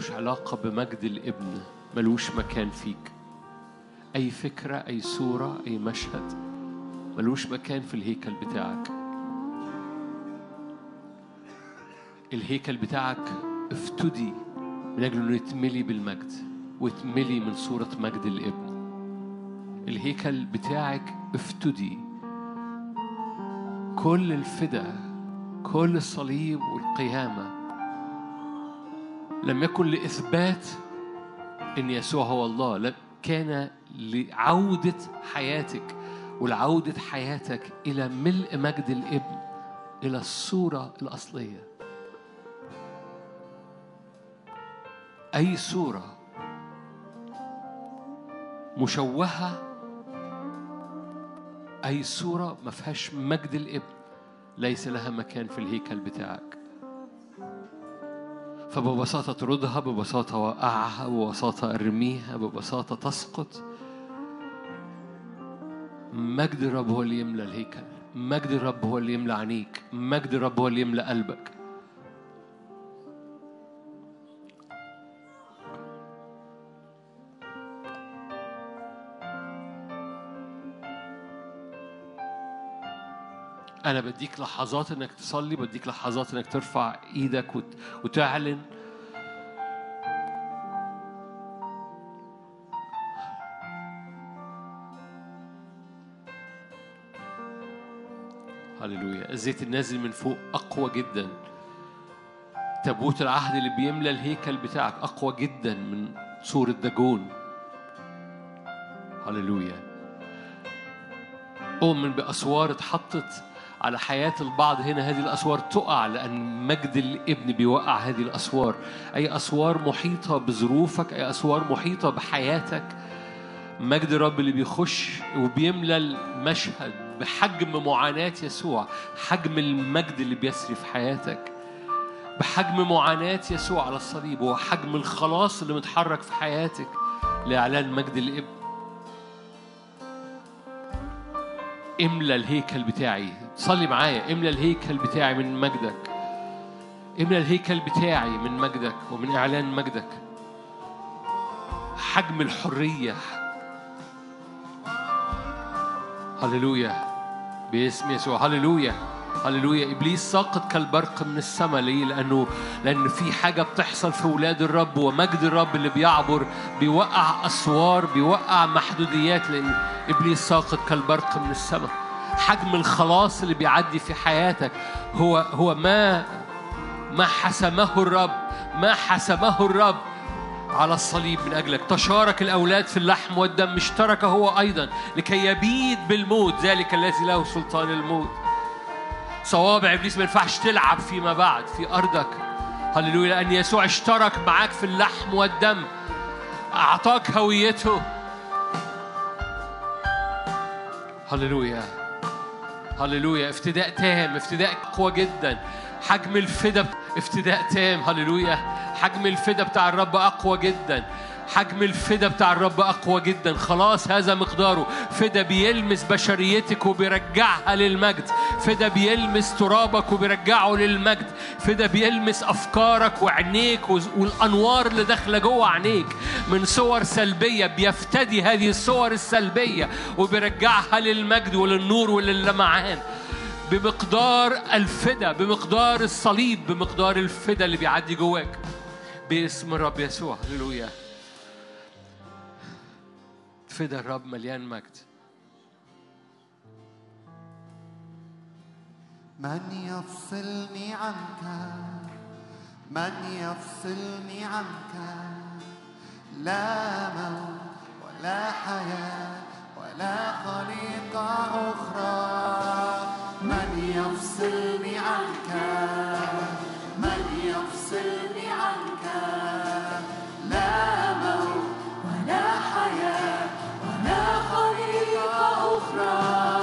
S1: ملوش علاقة بمجد الابن ملوش مكان فيك. أي فكرة أي صورة أي مشهد ملوش مكان في الهيكل بتاعك. الهيكل بتاعك افتدي من أجل أنه يتملي بالمجد ويتملي من صورة مجد الابن. الهيكل بتاعك افتدي. كل الفدا كل الصليب والقيامة لم يكن لإثبات إن يسوع هو الله كان لعودة حياتك ولعودة حياتك إلى ملء مجد الإبن إلى الصورة الأصلية. أي صورة مشوهة أي صورة ما فيهاش مجد الإبن ليس لها مكان في الهيكل بتاعك. فببساطة تردها ببساطة وقعها ببساطة أرميها ببساطة تسقط. مجد الرب هو اللي يملى الهيكل مجد الرب هو اللي يملى عينيك مجد الرب هو اللي يملى قلبك. أنا بديك لحظات إنك تصلي بديك لحظات إنك ترفع إيدك وت... وتعلن. هللويا. الزيت النازل من فوق أقوى جدا. تابوت العهد اللي بيملى الهيكل بتاعك أقوى جدا من صورة داجون هللويا. أؤمن بأسوار اتحطت. على حياة البعض هنا هذه الأسوار تقع لأن مجد الابن بيوقع هذه الأسوار. أي أسوار محيطة بظروفك أي أسوار محيطة بحياتك. مجد الرب اللي بيخش وبيملى المشهد بحجم معاناة يسوع حجم المجد اللي بيسري في حياتك. بحجم معاناة يسوع على الصليب وحجم الخلاص اللي متحرك في حياتك. لإعلان مجد الابن. املى الهيكل بتاعي. صلي معايا. املى الهيكل بتاعي من مجدك. املى الهيكل بتاعي من مجدك ومن إعلان مجدك. حجم الحرية. هللويا. باسم يسوع. هللويا. هللويا. إبليس ساقط كالبرق من السماء ليه؟ لأنه لأن في حاجة بتحصل في أولاد الرب ومجد الرب اللي بيعبر بيوقع أسوار بيوقع محدوديات لأن إبليس ساقط كالبرق من السماء. حجم الخلاص اللي بيعدي في حياتك هو هو ما ما حسمه الرب ما حسمه الرب على الصليب من أجلك. تشارك الأولاد في اللحم والدم اشترك هو أيضا لكي يبيد بالموت. ذلك الذي له سلطان الموت. صوابع إبليس ما ينفعش تلعب فيما بعد في أرضك. هللويا لأن يسوع اشترك معاك في اللحم والدم. أعطاك هويته. هللويا. هللويا. افتداء تام. افتداء قوي جدا. حجم الفدا افتداء تام. هللويا. حجم الفدا بتاع الرب أقوى جدا. حجم الفدا بتاع الرب أقوى جدا. خلاص هذا مقداره. فدا بيلمس بشريتك وبيرجعها للمجد. فدا بيلمس ترابك وبيرجعه للمجد. فدا بيلمس أفكارك وعينيك والأنوار اللي داخلة جوه عينيك. من صور سلبية بيفتدي هذه الصور السلبية وبيرجعها للمجد وللنور وللمعان. بمقدار الفدا بمقدار الصليب بمقدار الفدا اللي بيعدي جواك. باسم الرب يسوع. هللويا. فدا الرب مليان مجد.
S2: من يفصلني عنك؟ من يفصلني عنك؟ لا موت ولا حياة ولا خليقة أخرى. من يفصلني عنك؟ من يفصلني عنك؟ لا موت ولا حياة خليقة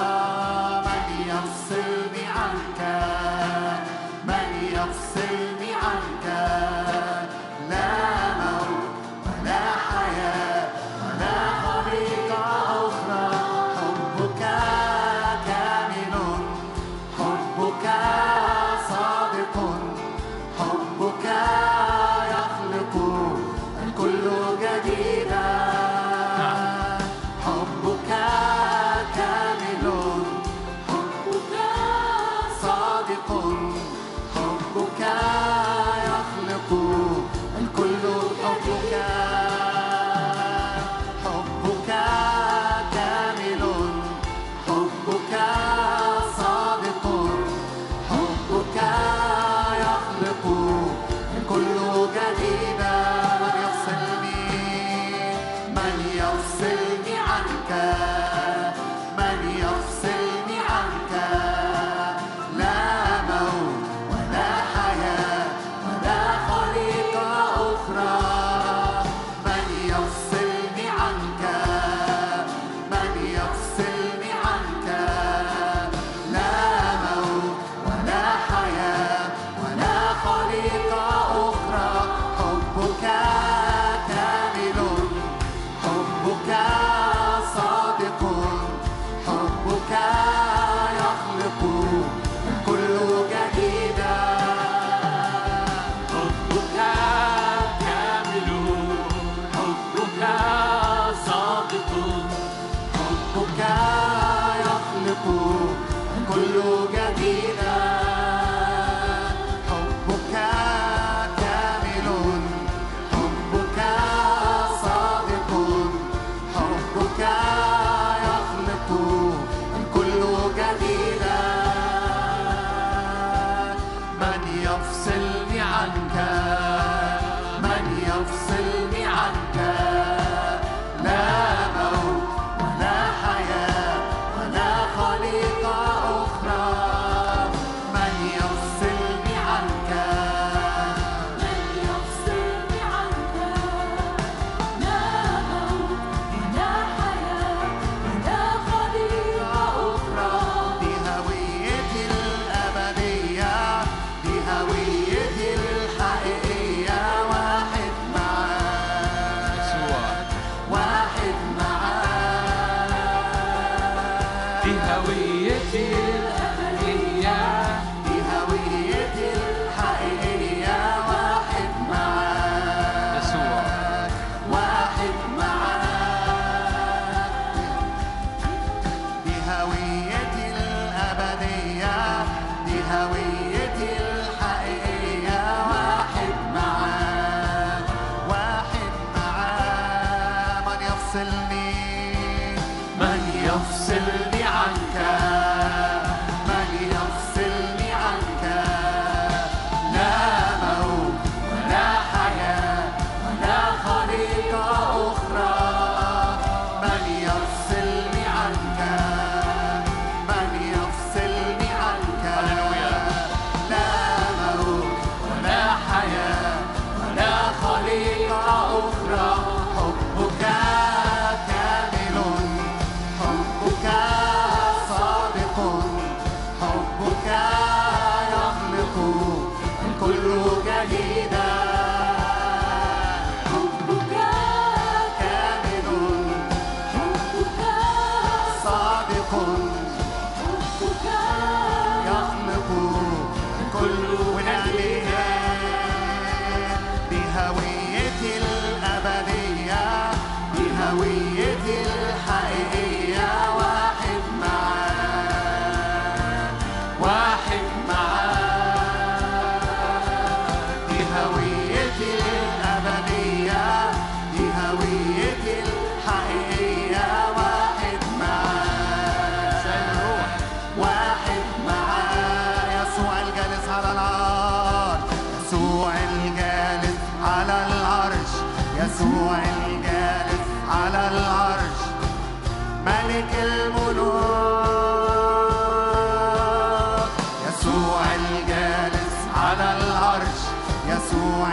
S2: يسوع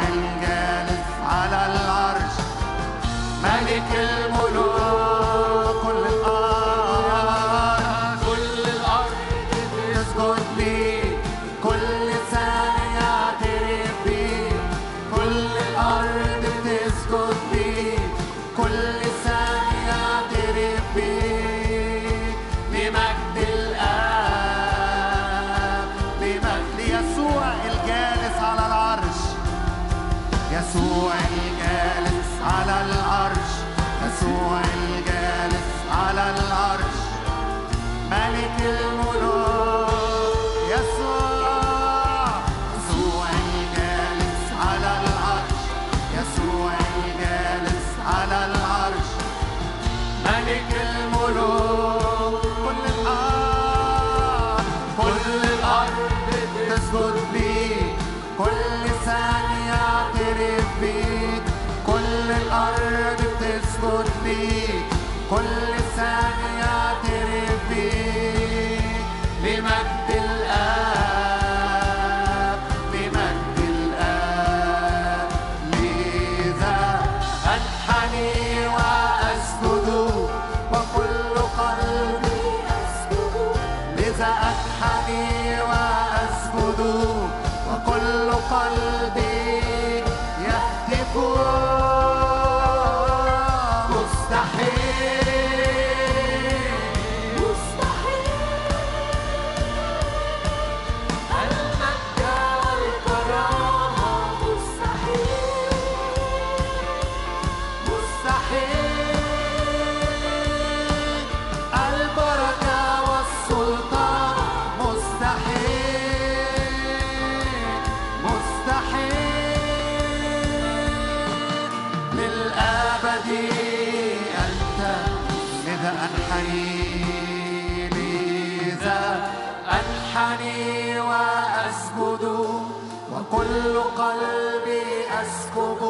S2: أسكب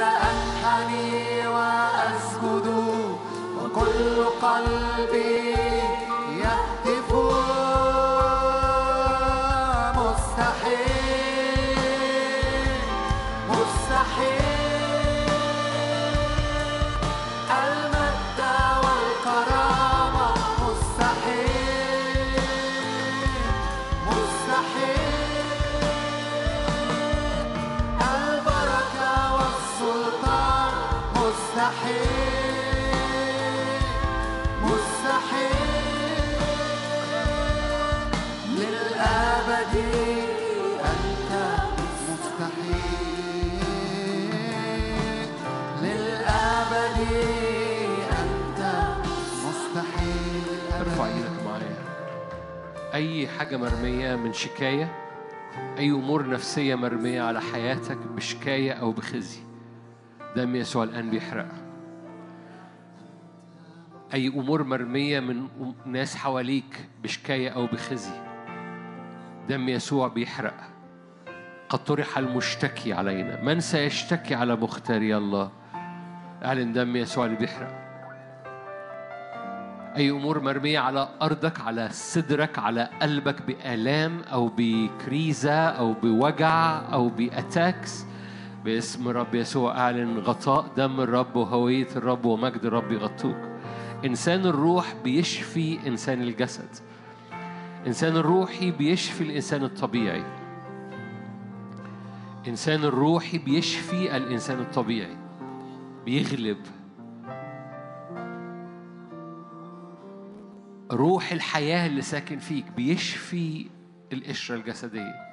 S2: أنحني وأسجد وكل قلبي
S1: أي حاجة مرمية من شكاية أي أمور نفسية مرمية على حياتك بشكاية أو بخزي. دم يسوع الآن بيحرقها أي أمور مرمية من ناس حواليك بشكاية أو بخزي. دم يسوع بيحرقها قد طرح المشتكي علينا. من سيشتكي على مختاري الله؟ أعلن دم يسوع اللي بيحرق. أي أمور مرمية على أرضك على صدرك على قلبك بآلام أو بكريزة أو بوجع أو بأتاكس. باسم الرب يسوع أعلن غطاء دم الرب وهوية الرب ومجد الرب يغطوك. إنسان الروح بيشفي إنسان الجسد. إنسان الروحي بيشفي الإنسان الطبيعي. إنسان الروحي بيشفي الإنسان الطبيعي. بيغلب. روح الحياة اللي ساكن فيك بيشفي القشرة الجسدية.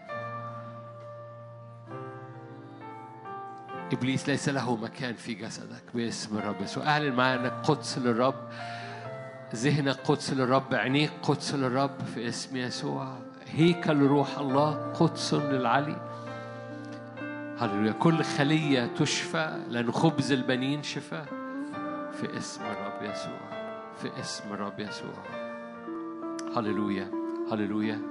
S1: إبليس ليس له مكان في جسدك باسم الرب. يسوع أعلن معايا إنك قدس للرب ذهنك قدس للرب عينيك قدس للرب في اسم يسوع. هيكل روح الله قدس للعلي. هللويا. كل خلية تشفى لأن خبز البنين شفاء في اسم الرب يسوع. في اسم الرب يسوع. هللويا هللويا.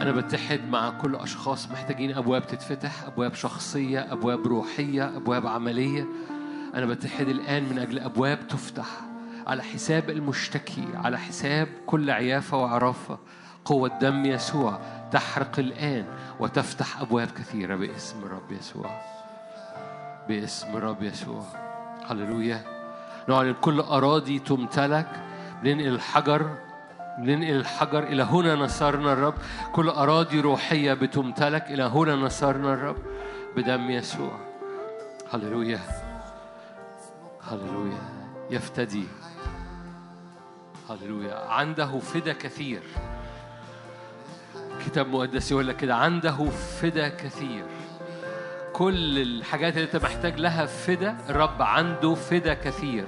S1: أنا بتحد مع كل أشخاص محتاجين أبواب تتفتح أبواب شخصية أبواب روحية أبواب عملية. أنا بتحد الآن من أجل أبواب تفتح على حساب المشتكي على حساب كل عيافة وعرافة. قوة دم يسوع تحرق الآن وتفتح أبواب كثيرة باسم الرب يسوع. باسم الرب يسوع. هللويا. نعلن كل أراضي تمتلك بننقل الحجر بننقل الحجر إلى هنا نصرنا الرب. كل أراضي روحية بتمتلك. إلى هنا نصرنا الرب بدم يسوع. هللويا. هللويا. يفتدي. هللويا. عنده فدا كثير. كتاب مقدس يقول لك كده. عنده فدا كثير. كل الحاجات اللي انت محتاج لها فدا الرب عنده فدا كثير.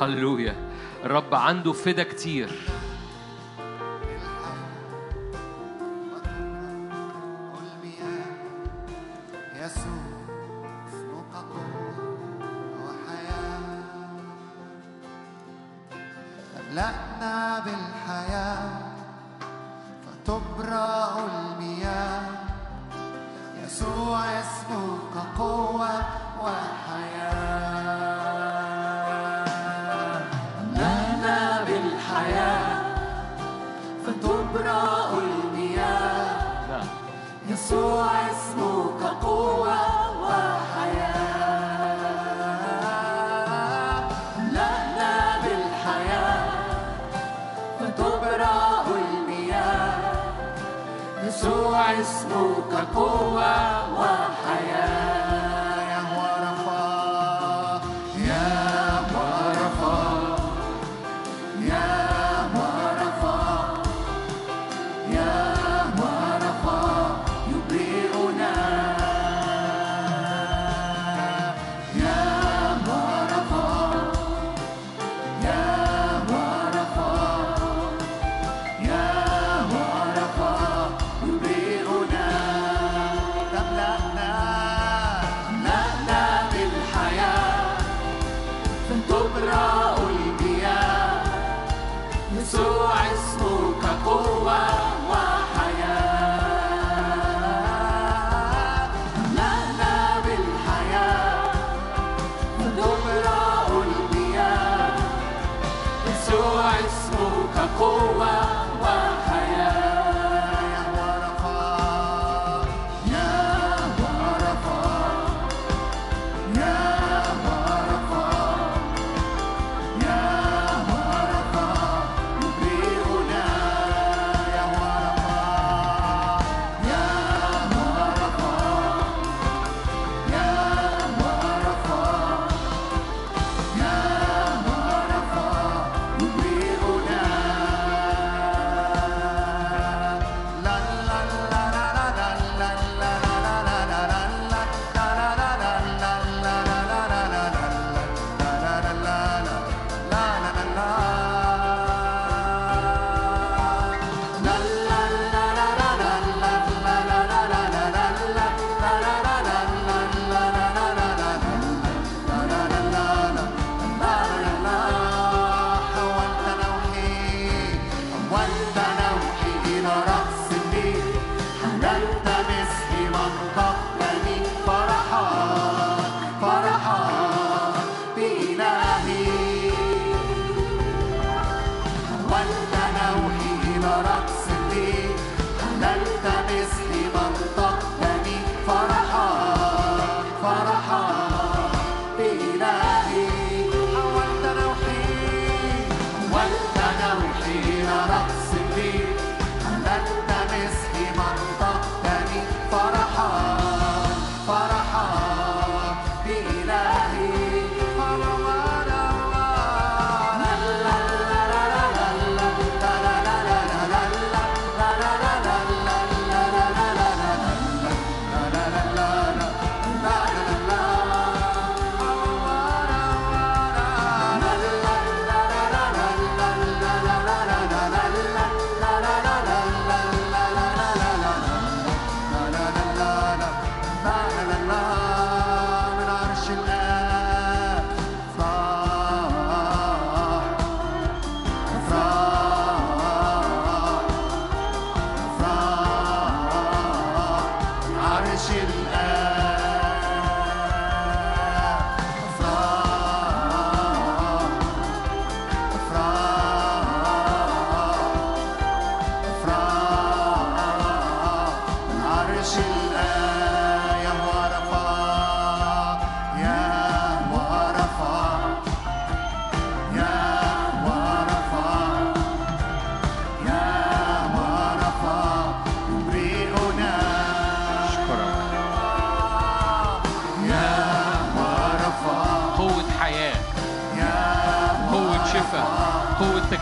S1: هللويا. الرب عنده فدا كتير.
S2: أملأنا بالحياة المياه. يسوع اسمك قوة وحياة. اسمه كقوه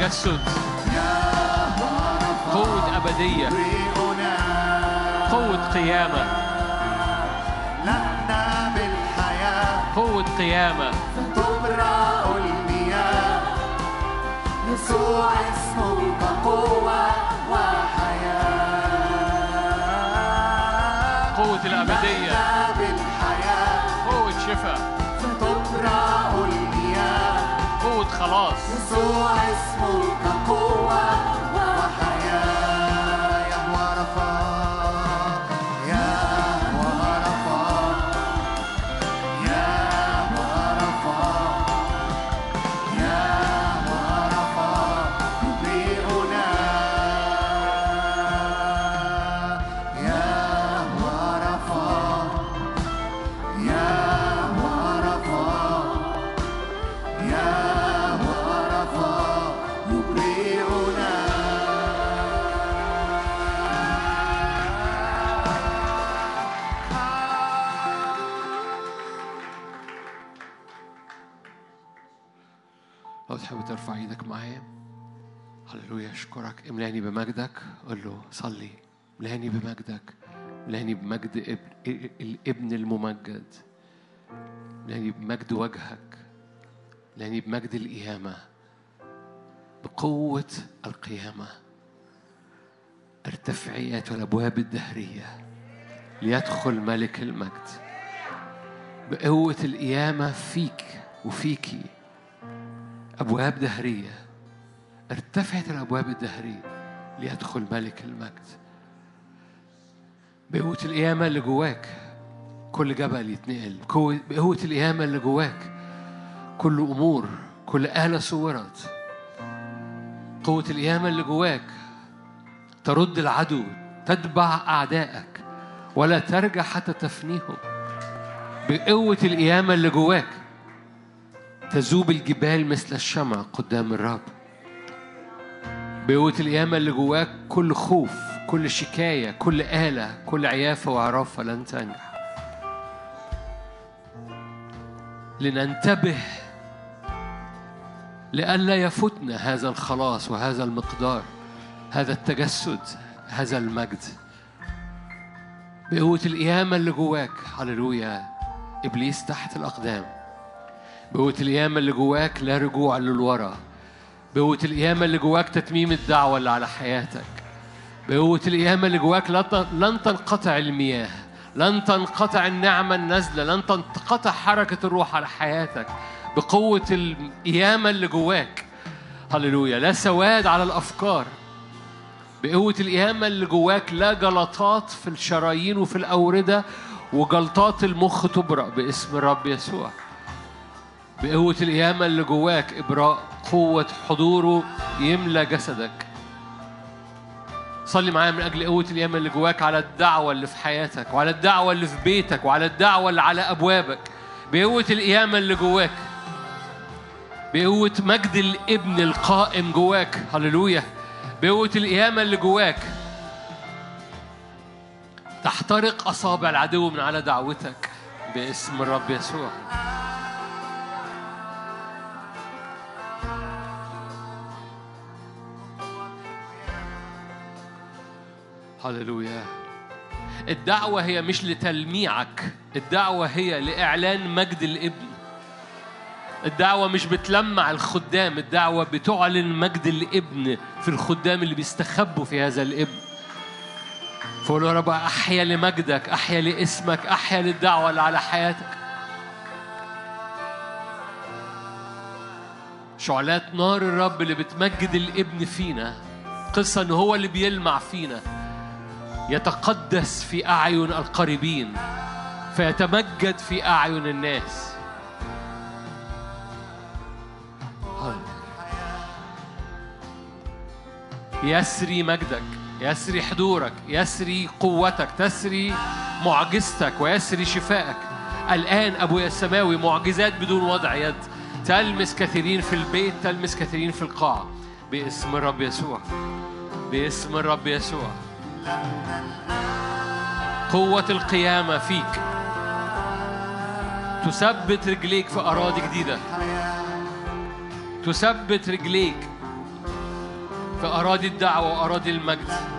S1: تجسد. قوة أبدية. قوة قيامة.
S3: لنا بالحياة
S1: قوة قيامة.
S3: تبرأ المياه
S2: يسوع اسمه كقوة
S1: خلاص.
S2: يسوع اسمه
S1: أشكرك. املأني بمجدك. قول له صلي. املأني بمجدك. املأني بمجد ابن الابن الممجد. املأني بمجد وجهك. املأني بمجد القيامة. بقوة القيامة. ارتفعيات والابواب الدهرية. ليدخل ملك المجد. بقوة القيامة فيك وفيكي. أبواب دهرية. ارتفعت الأبواب الدهرية ليدخل ملك المجد. بقوة القيامة اللي جواك كل جبل يتنقل. بقوة القيامة اللي جواك كل أمور كل آلة صورت. قوة القيامة اللي جواك ترد العدو تتبع أعدائك ولا ترجع حتى تفنيهم. بقوة القيامة اللي جواك تذوب الجبال مثل الشمع قدام الرب. بقوة القيامة اللي جواك كل خوف كل شكاية كل آلة كل عيافة وعرافة لن تنجح. لننتبه لئلا يفوتنا هذا الخلاص وهذا المقدار هذا التجسد هذا المجد. بقوة القيامة اللي جواك هللويا إبليس تحت الأقدام. بقوة القيامة اللي جواك لا رجوع للورا. بقوة القيامة اللي جواك تتميم الدعوة اللي على حياتك. بقوة القيامة اللي جواك لن تنقطع المياه لن تنقطع النعمة النازلة لن تنقطع حركة الروح على حياتك. بقوة القيامة اللي جواك. هللويا. لا سواد على الأفكار. بقوة القيامة اللي جواك لا جلطات في الشرايين وفي الأوردة وجلطات المخ تبرأ باسم الرب يسوع. بقوة القيامة اللي جواك إبراء قوة حضوره يملى جسدك. صلي معايا من أجل قوة القيامة اللي جواك على الدعوة اللي في حياتك وعلى الدعوة اللي في بيتك وعلى الدعوة اللي على أبوابك. بقوة القيامة اللي جواك. بقوة مجد الابن القائم جواك. هللويا. بقوة القيامة اللي جواك. تحترق أصابع العدو من على دعوتك باسم الرب يسوع. هللويا. الدعوة هي مش لتلميعك الدعوة هي لإعلان مجد الابن الدعوة مش بتلمع الخدام الدعوة بتعلن مجد الإبن في الخدام اللي بيستخبوا في هذا الإبن. فقول يا رب أحيا لمجدك أحيا لاسمك أحيا للدعوة اللي على حياتك. شعلات نار الرب اللي بتمجد الإبن فينا قصة ان هو اللي بيلمع فينا. يتقدس في أعين القريبين فيتمجد في أعين الناس. يسري مجدك يسري حضورك يسري قوتك تسري معجزتك ويسري شفائك. الآن أبويا السماوي معجزات بدون وضع يد. تلمس كثيرين في البيت تلمس كثيرين في القاعة باسم الرب يسوع باسم الرب يسوع. قوة القيامة فيك. تثبت رجليك في أراضي جديدة. تثبت رجليك
S2: في أراضي الدعوة وأراضي المجد.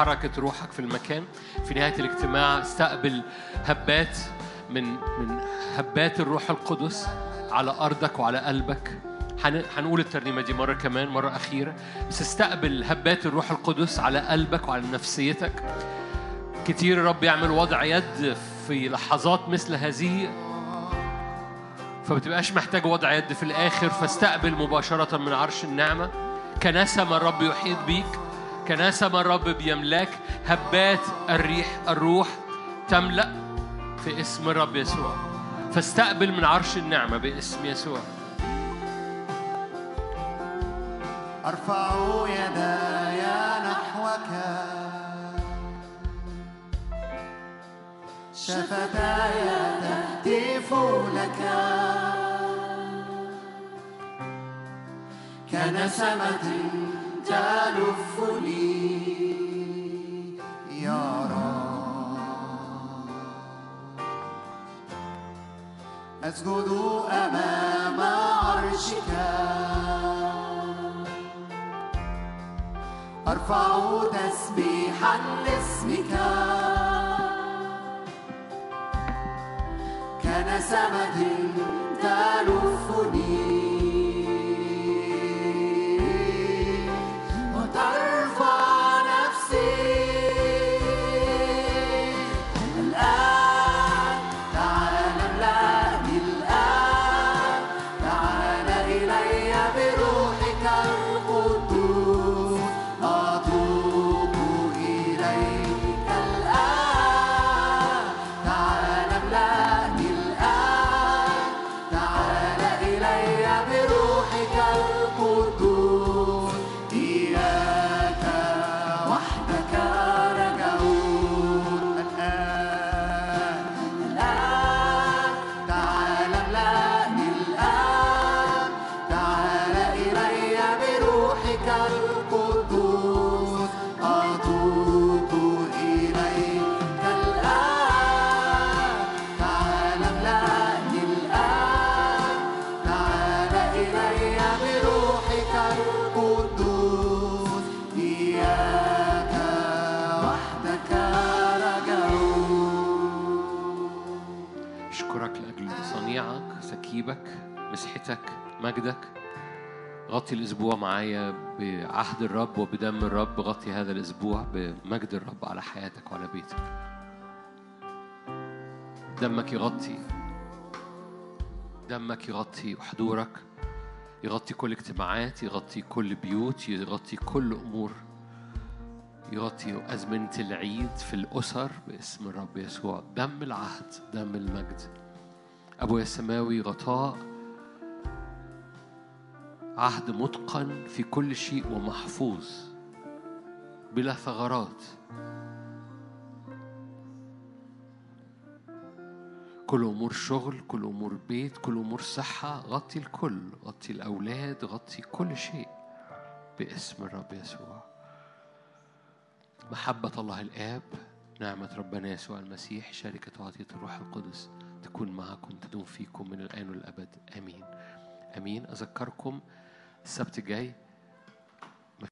S2: حركة روحك في المكان. في نهاية الاجتماع استقبل هبات من من هبات الروح القدس على أرضك وعلى قلبك. هن- هنقول الترنيمة دي مرة كمان مرة أخيرة. بس استقبل هبات الروح القدس على قلبك وعلى نفسيتك. كتير الرب يعمل وضع يد في لحظات مثل هذه فما تبقاش محتاج وضع يد في الآخر. فاستقبل مباشرة من عرش النعمة. كناسة ما الرب يحيط بيك. كناسة ما الرب بيملاك هبات الريح الروح تملأ في اسم الرب يسوع. فاستقبل من عرش النعمة باسم يسوع.
S4: أرفع يداي نحوك. شفتاي تهتف لك. كنسمة أسجد أمام عرشك. أرفع تسبيحا لاسمك. كنسمة تلفني.
S2: Tartar. مجدك. غطي الأسبوع معايا بعهد الرب وبدم الرب. غطي هذا الأسبوع بمجد الرب على حياتك وعلى بيتك. دمك يغطي. دمك يغطي وحضورك
S1: يغطي كل اجتماعات. يغطي كل بيوت. يغطي كل أمور. يغطي أزمنة العيد في الأسر باسم الرب يسوع. دم العهد. دم المجد. أبويا السماوي غطاء. عهد متقن في كل شيء ومحفوظ بلا ثغرات. كل أمور شغل كل أمور بيت كل أمور صحة غطي الكل غطي الأولاد غطي كل شيء باسم الرب يسوع. محبة الله الآب نعمة ربنا يسوع المسيح شركة وعطيه الروح القدس تكون معكم تدوم فيكم من الآن والأبد. آمين. آمين. أذكركم السبت الجاي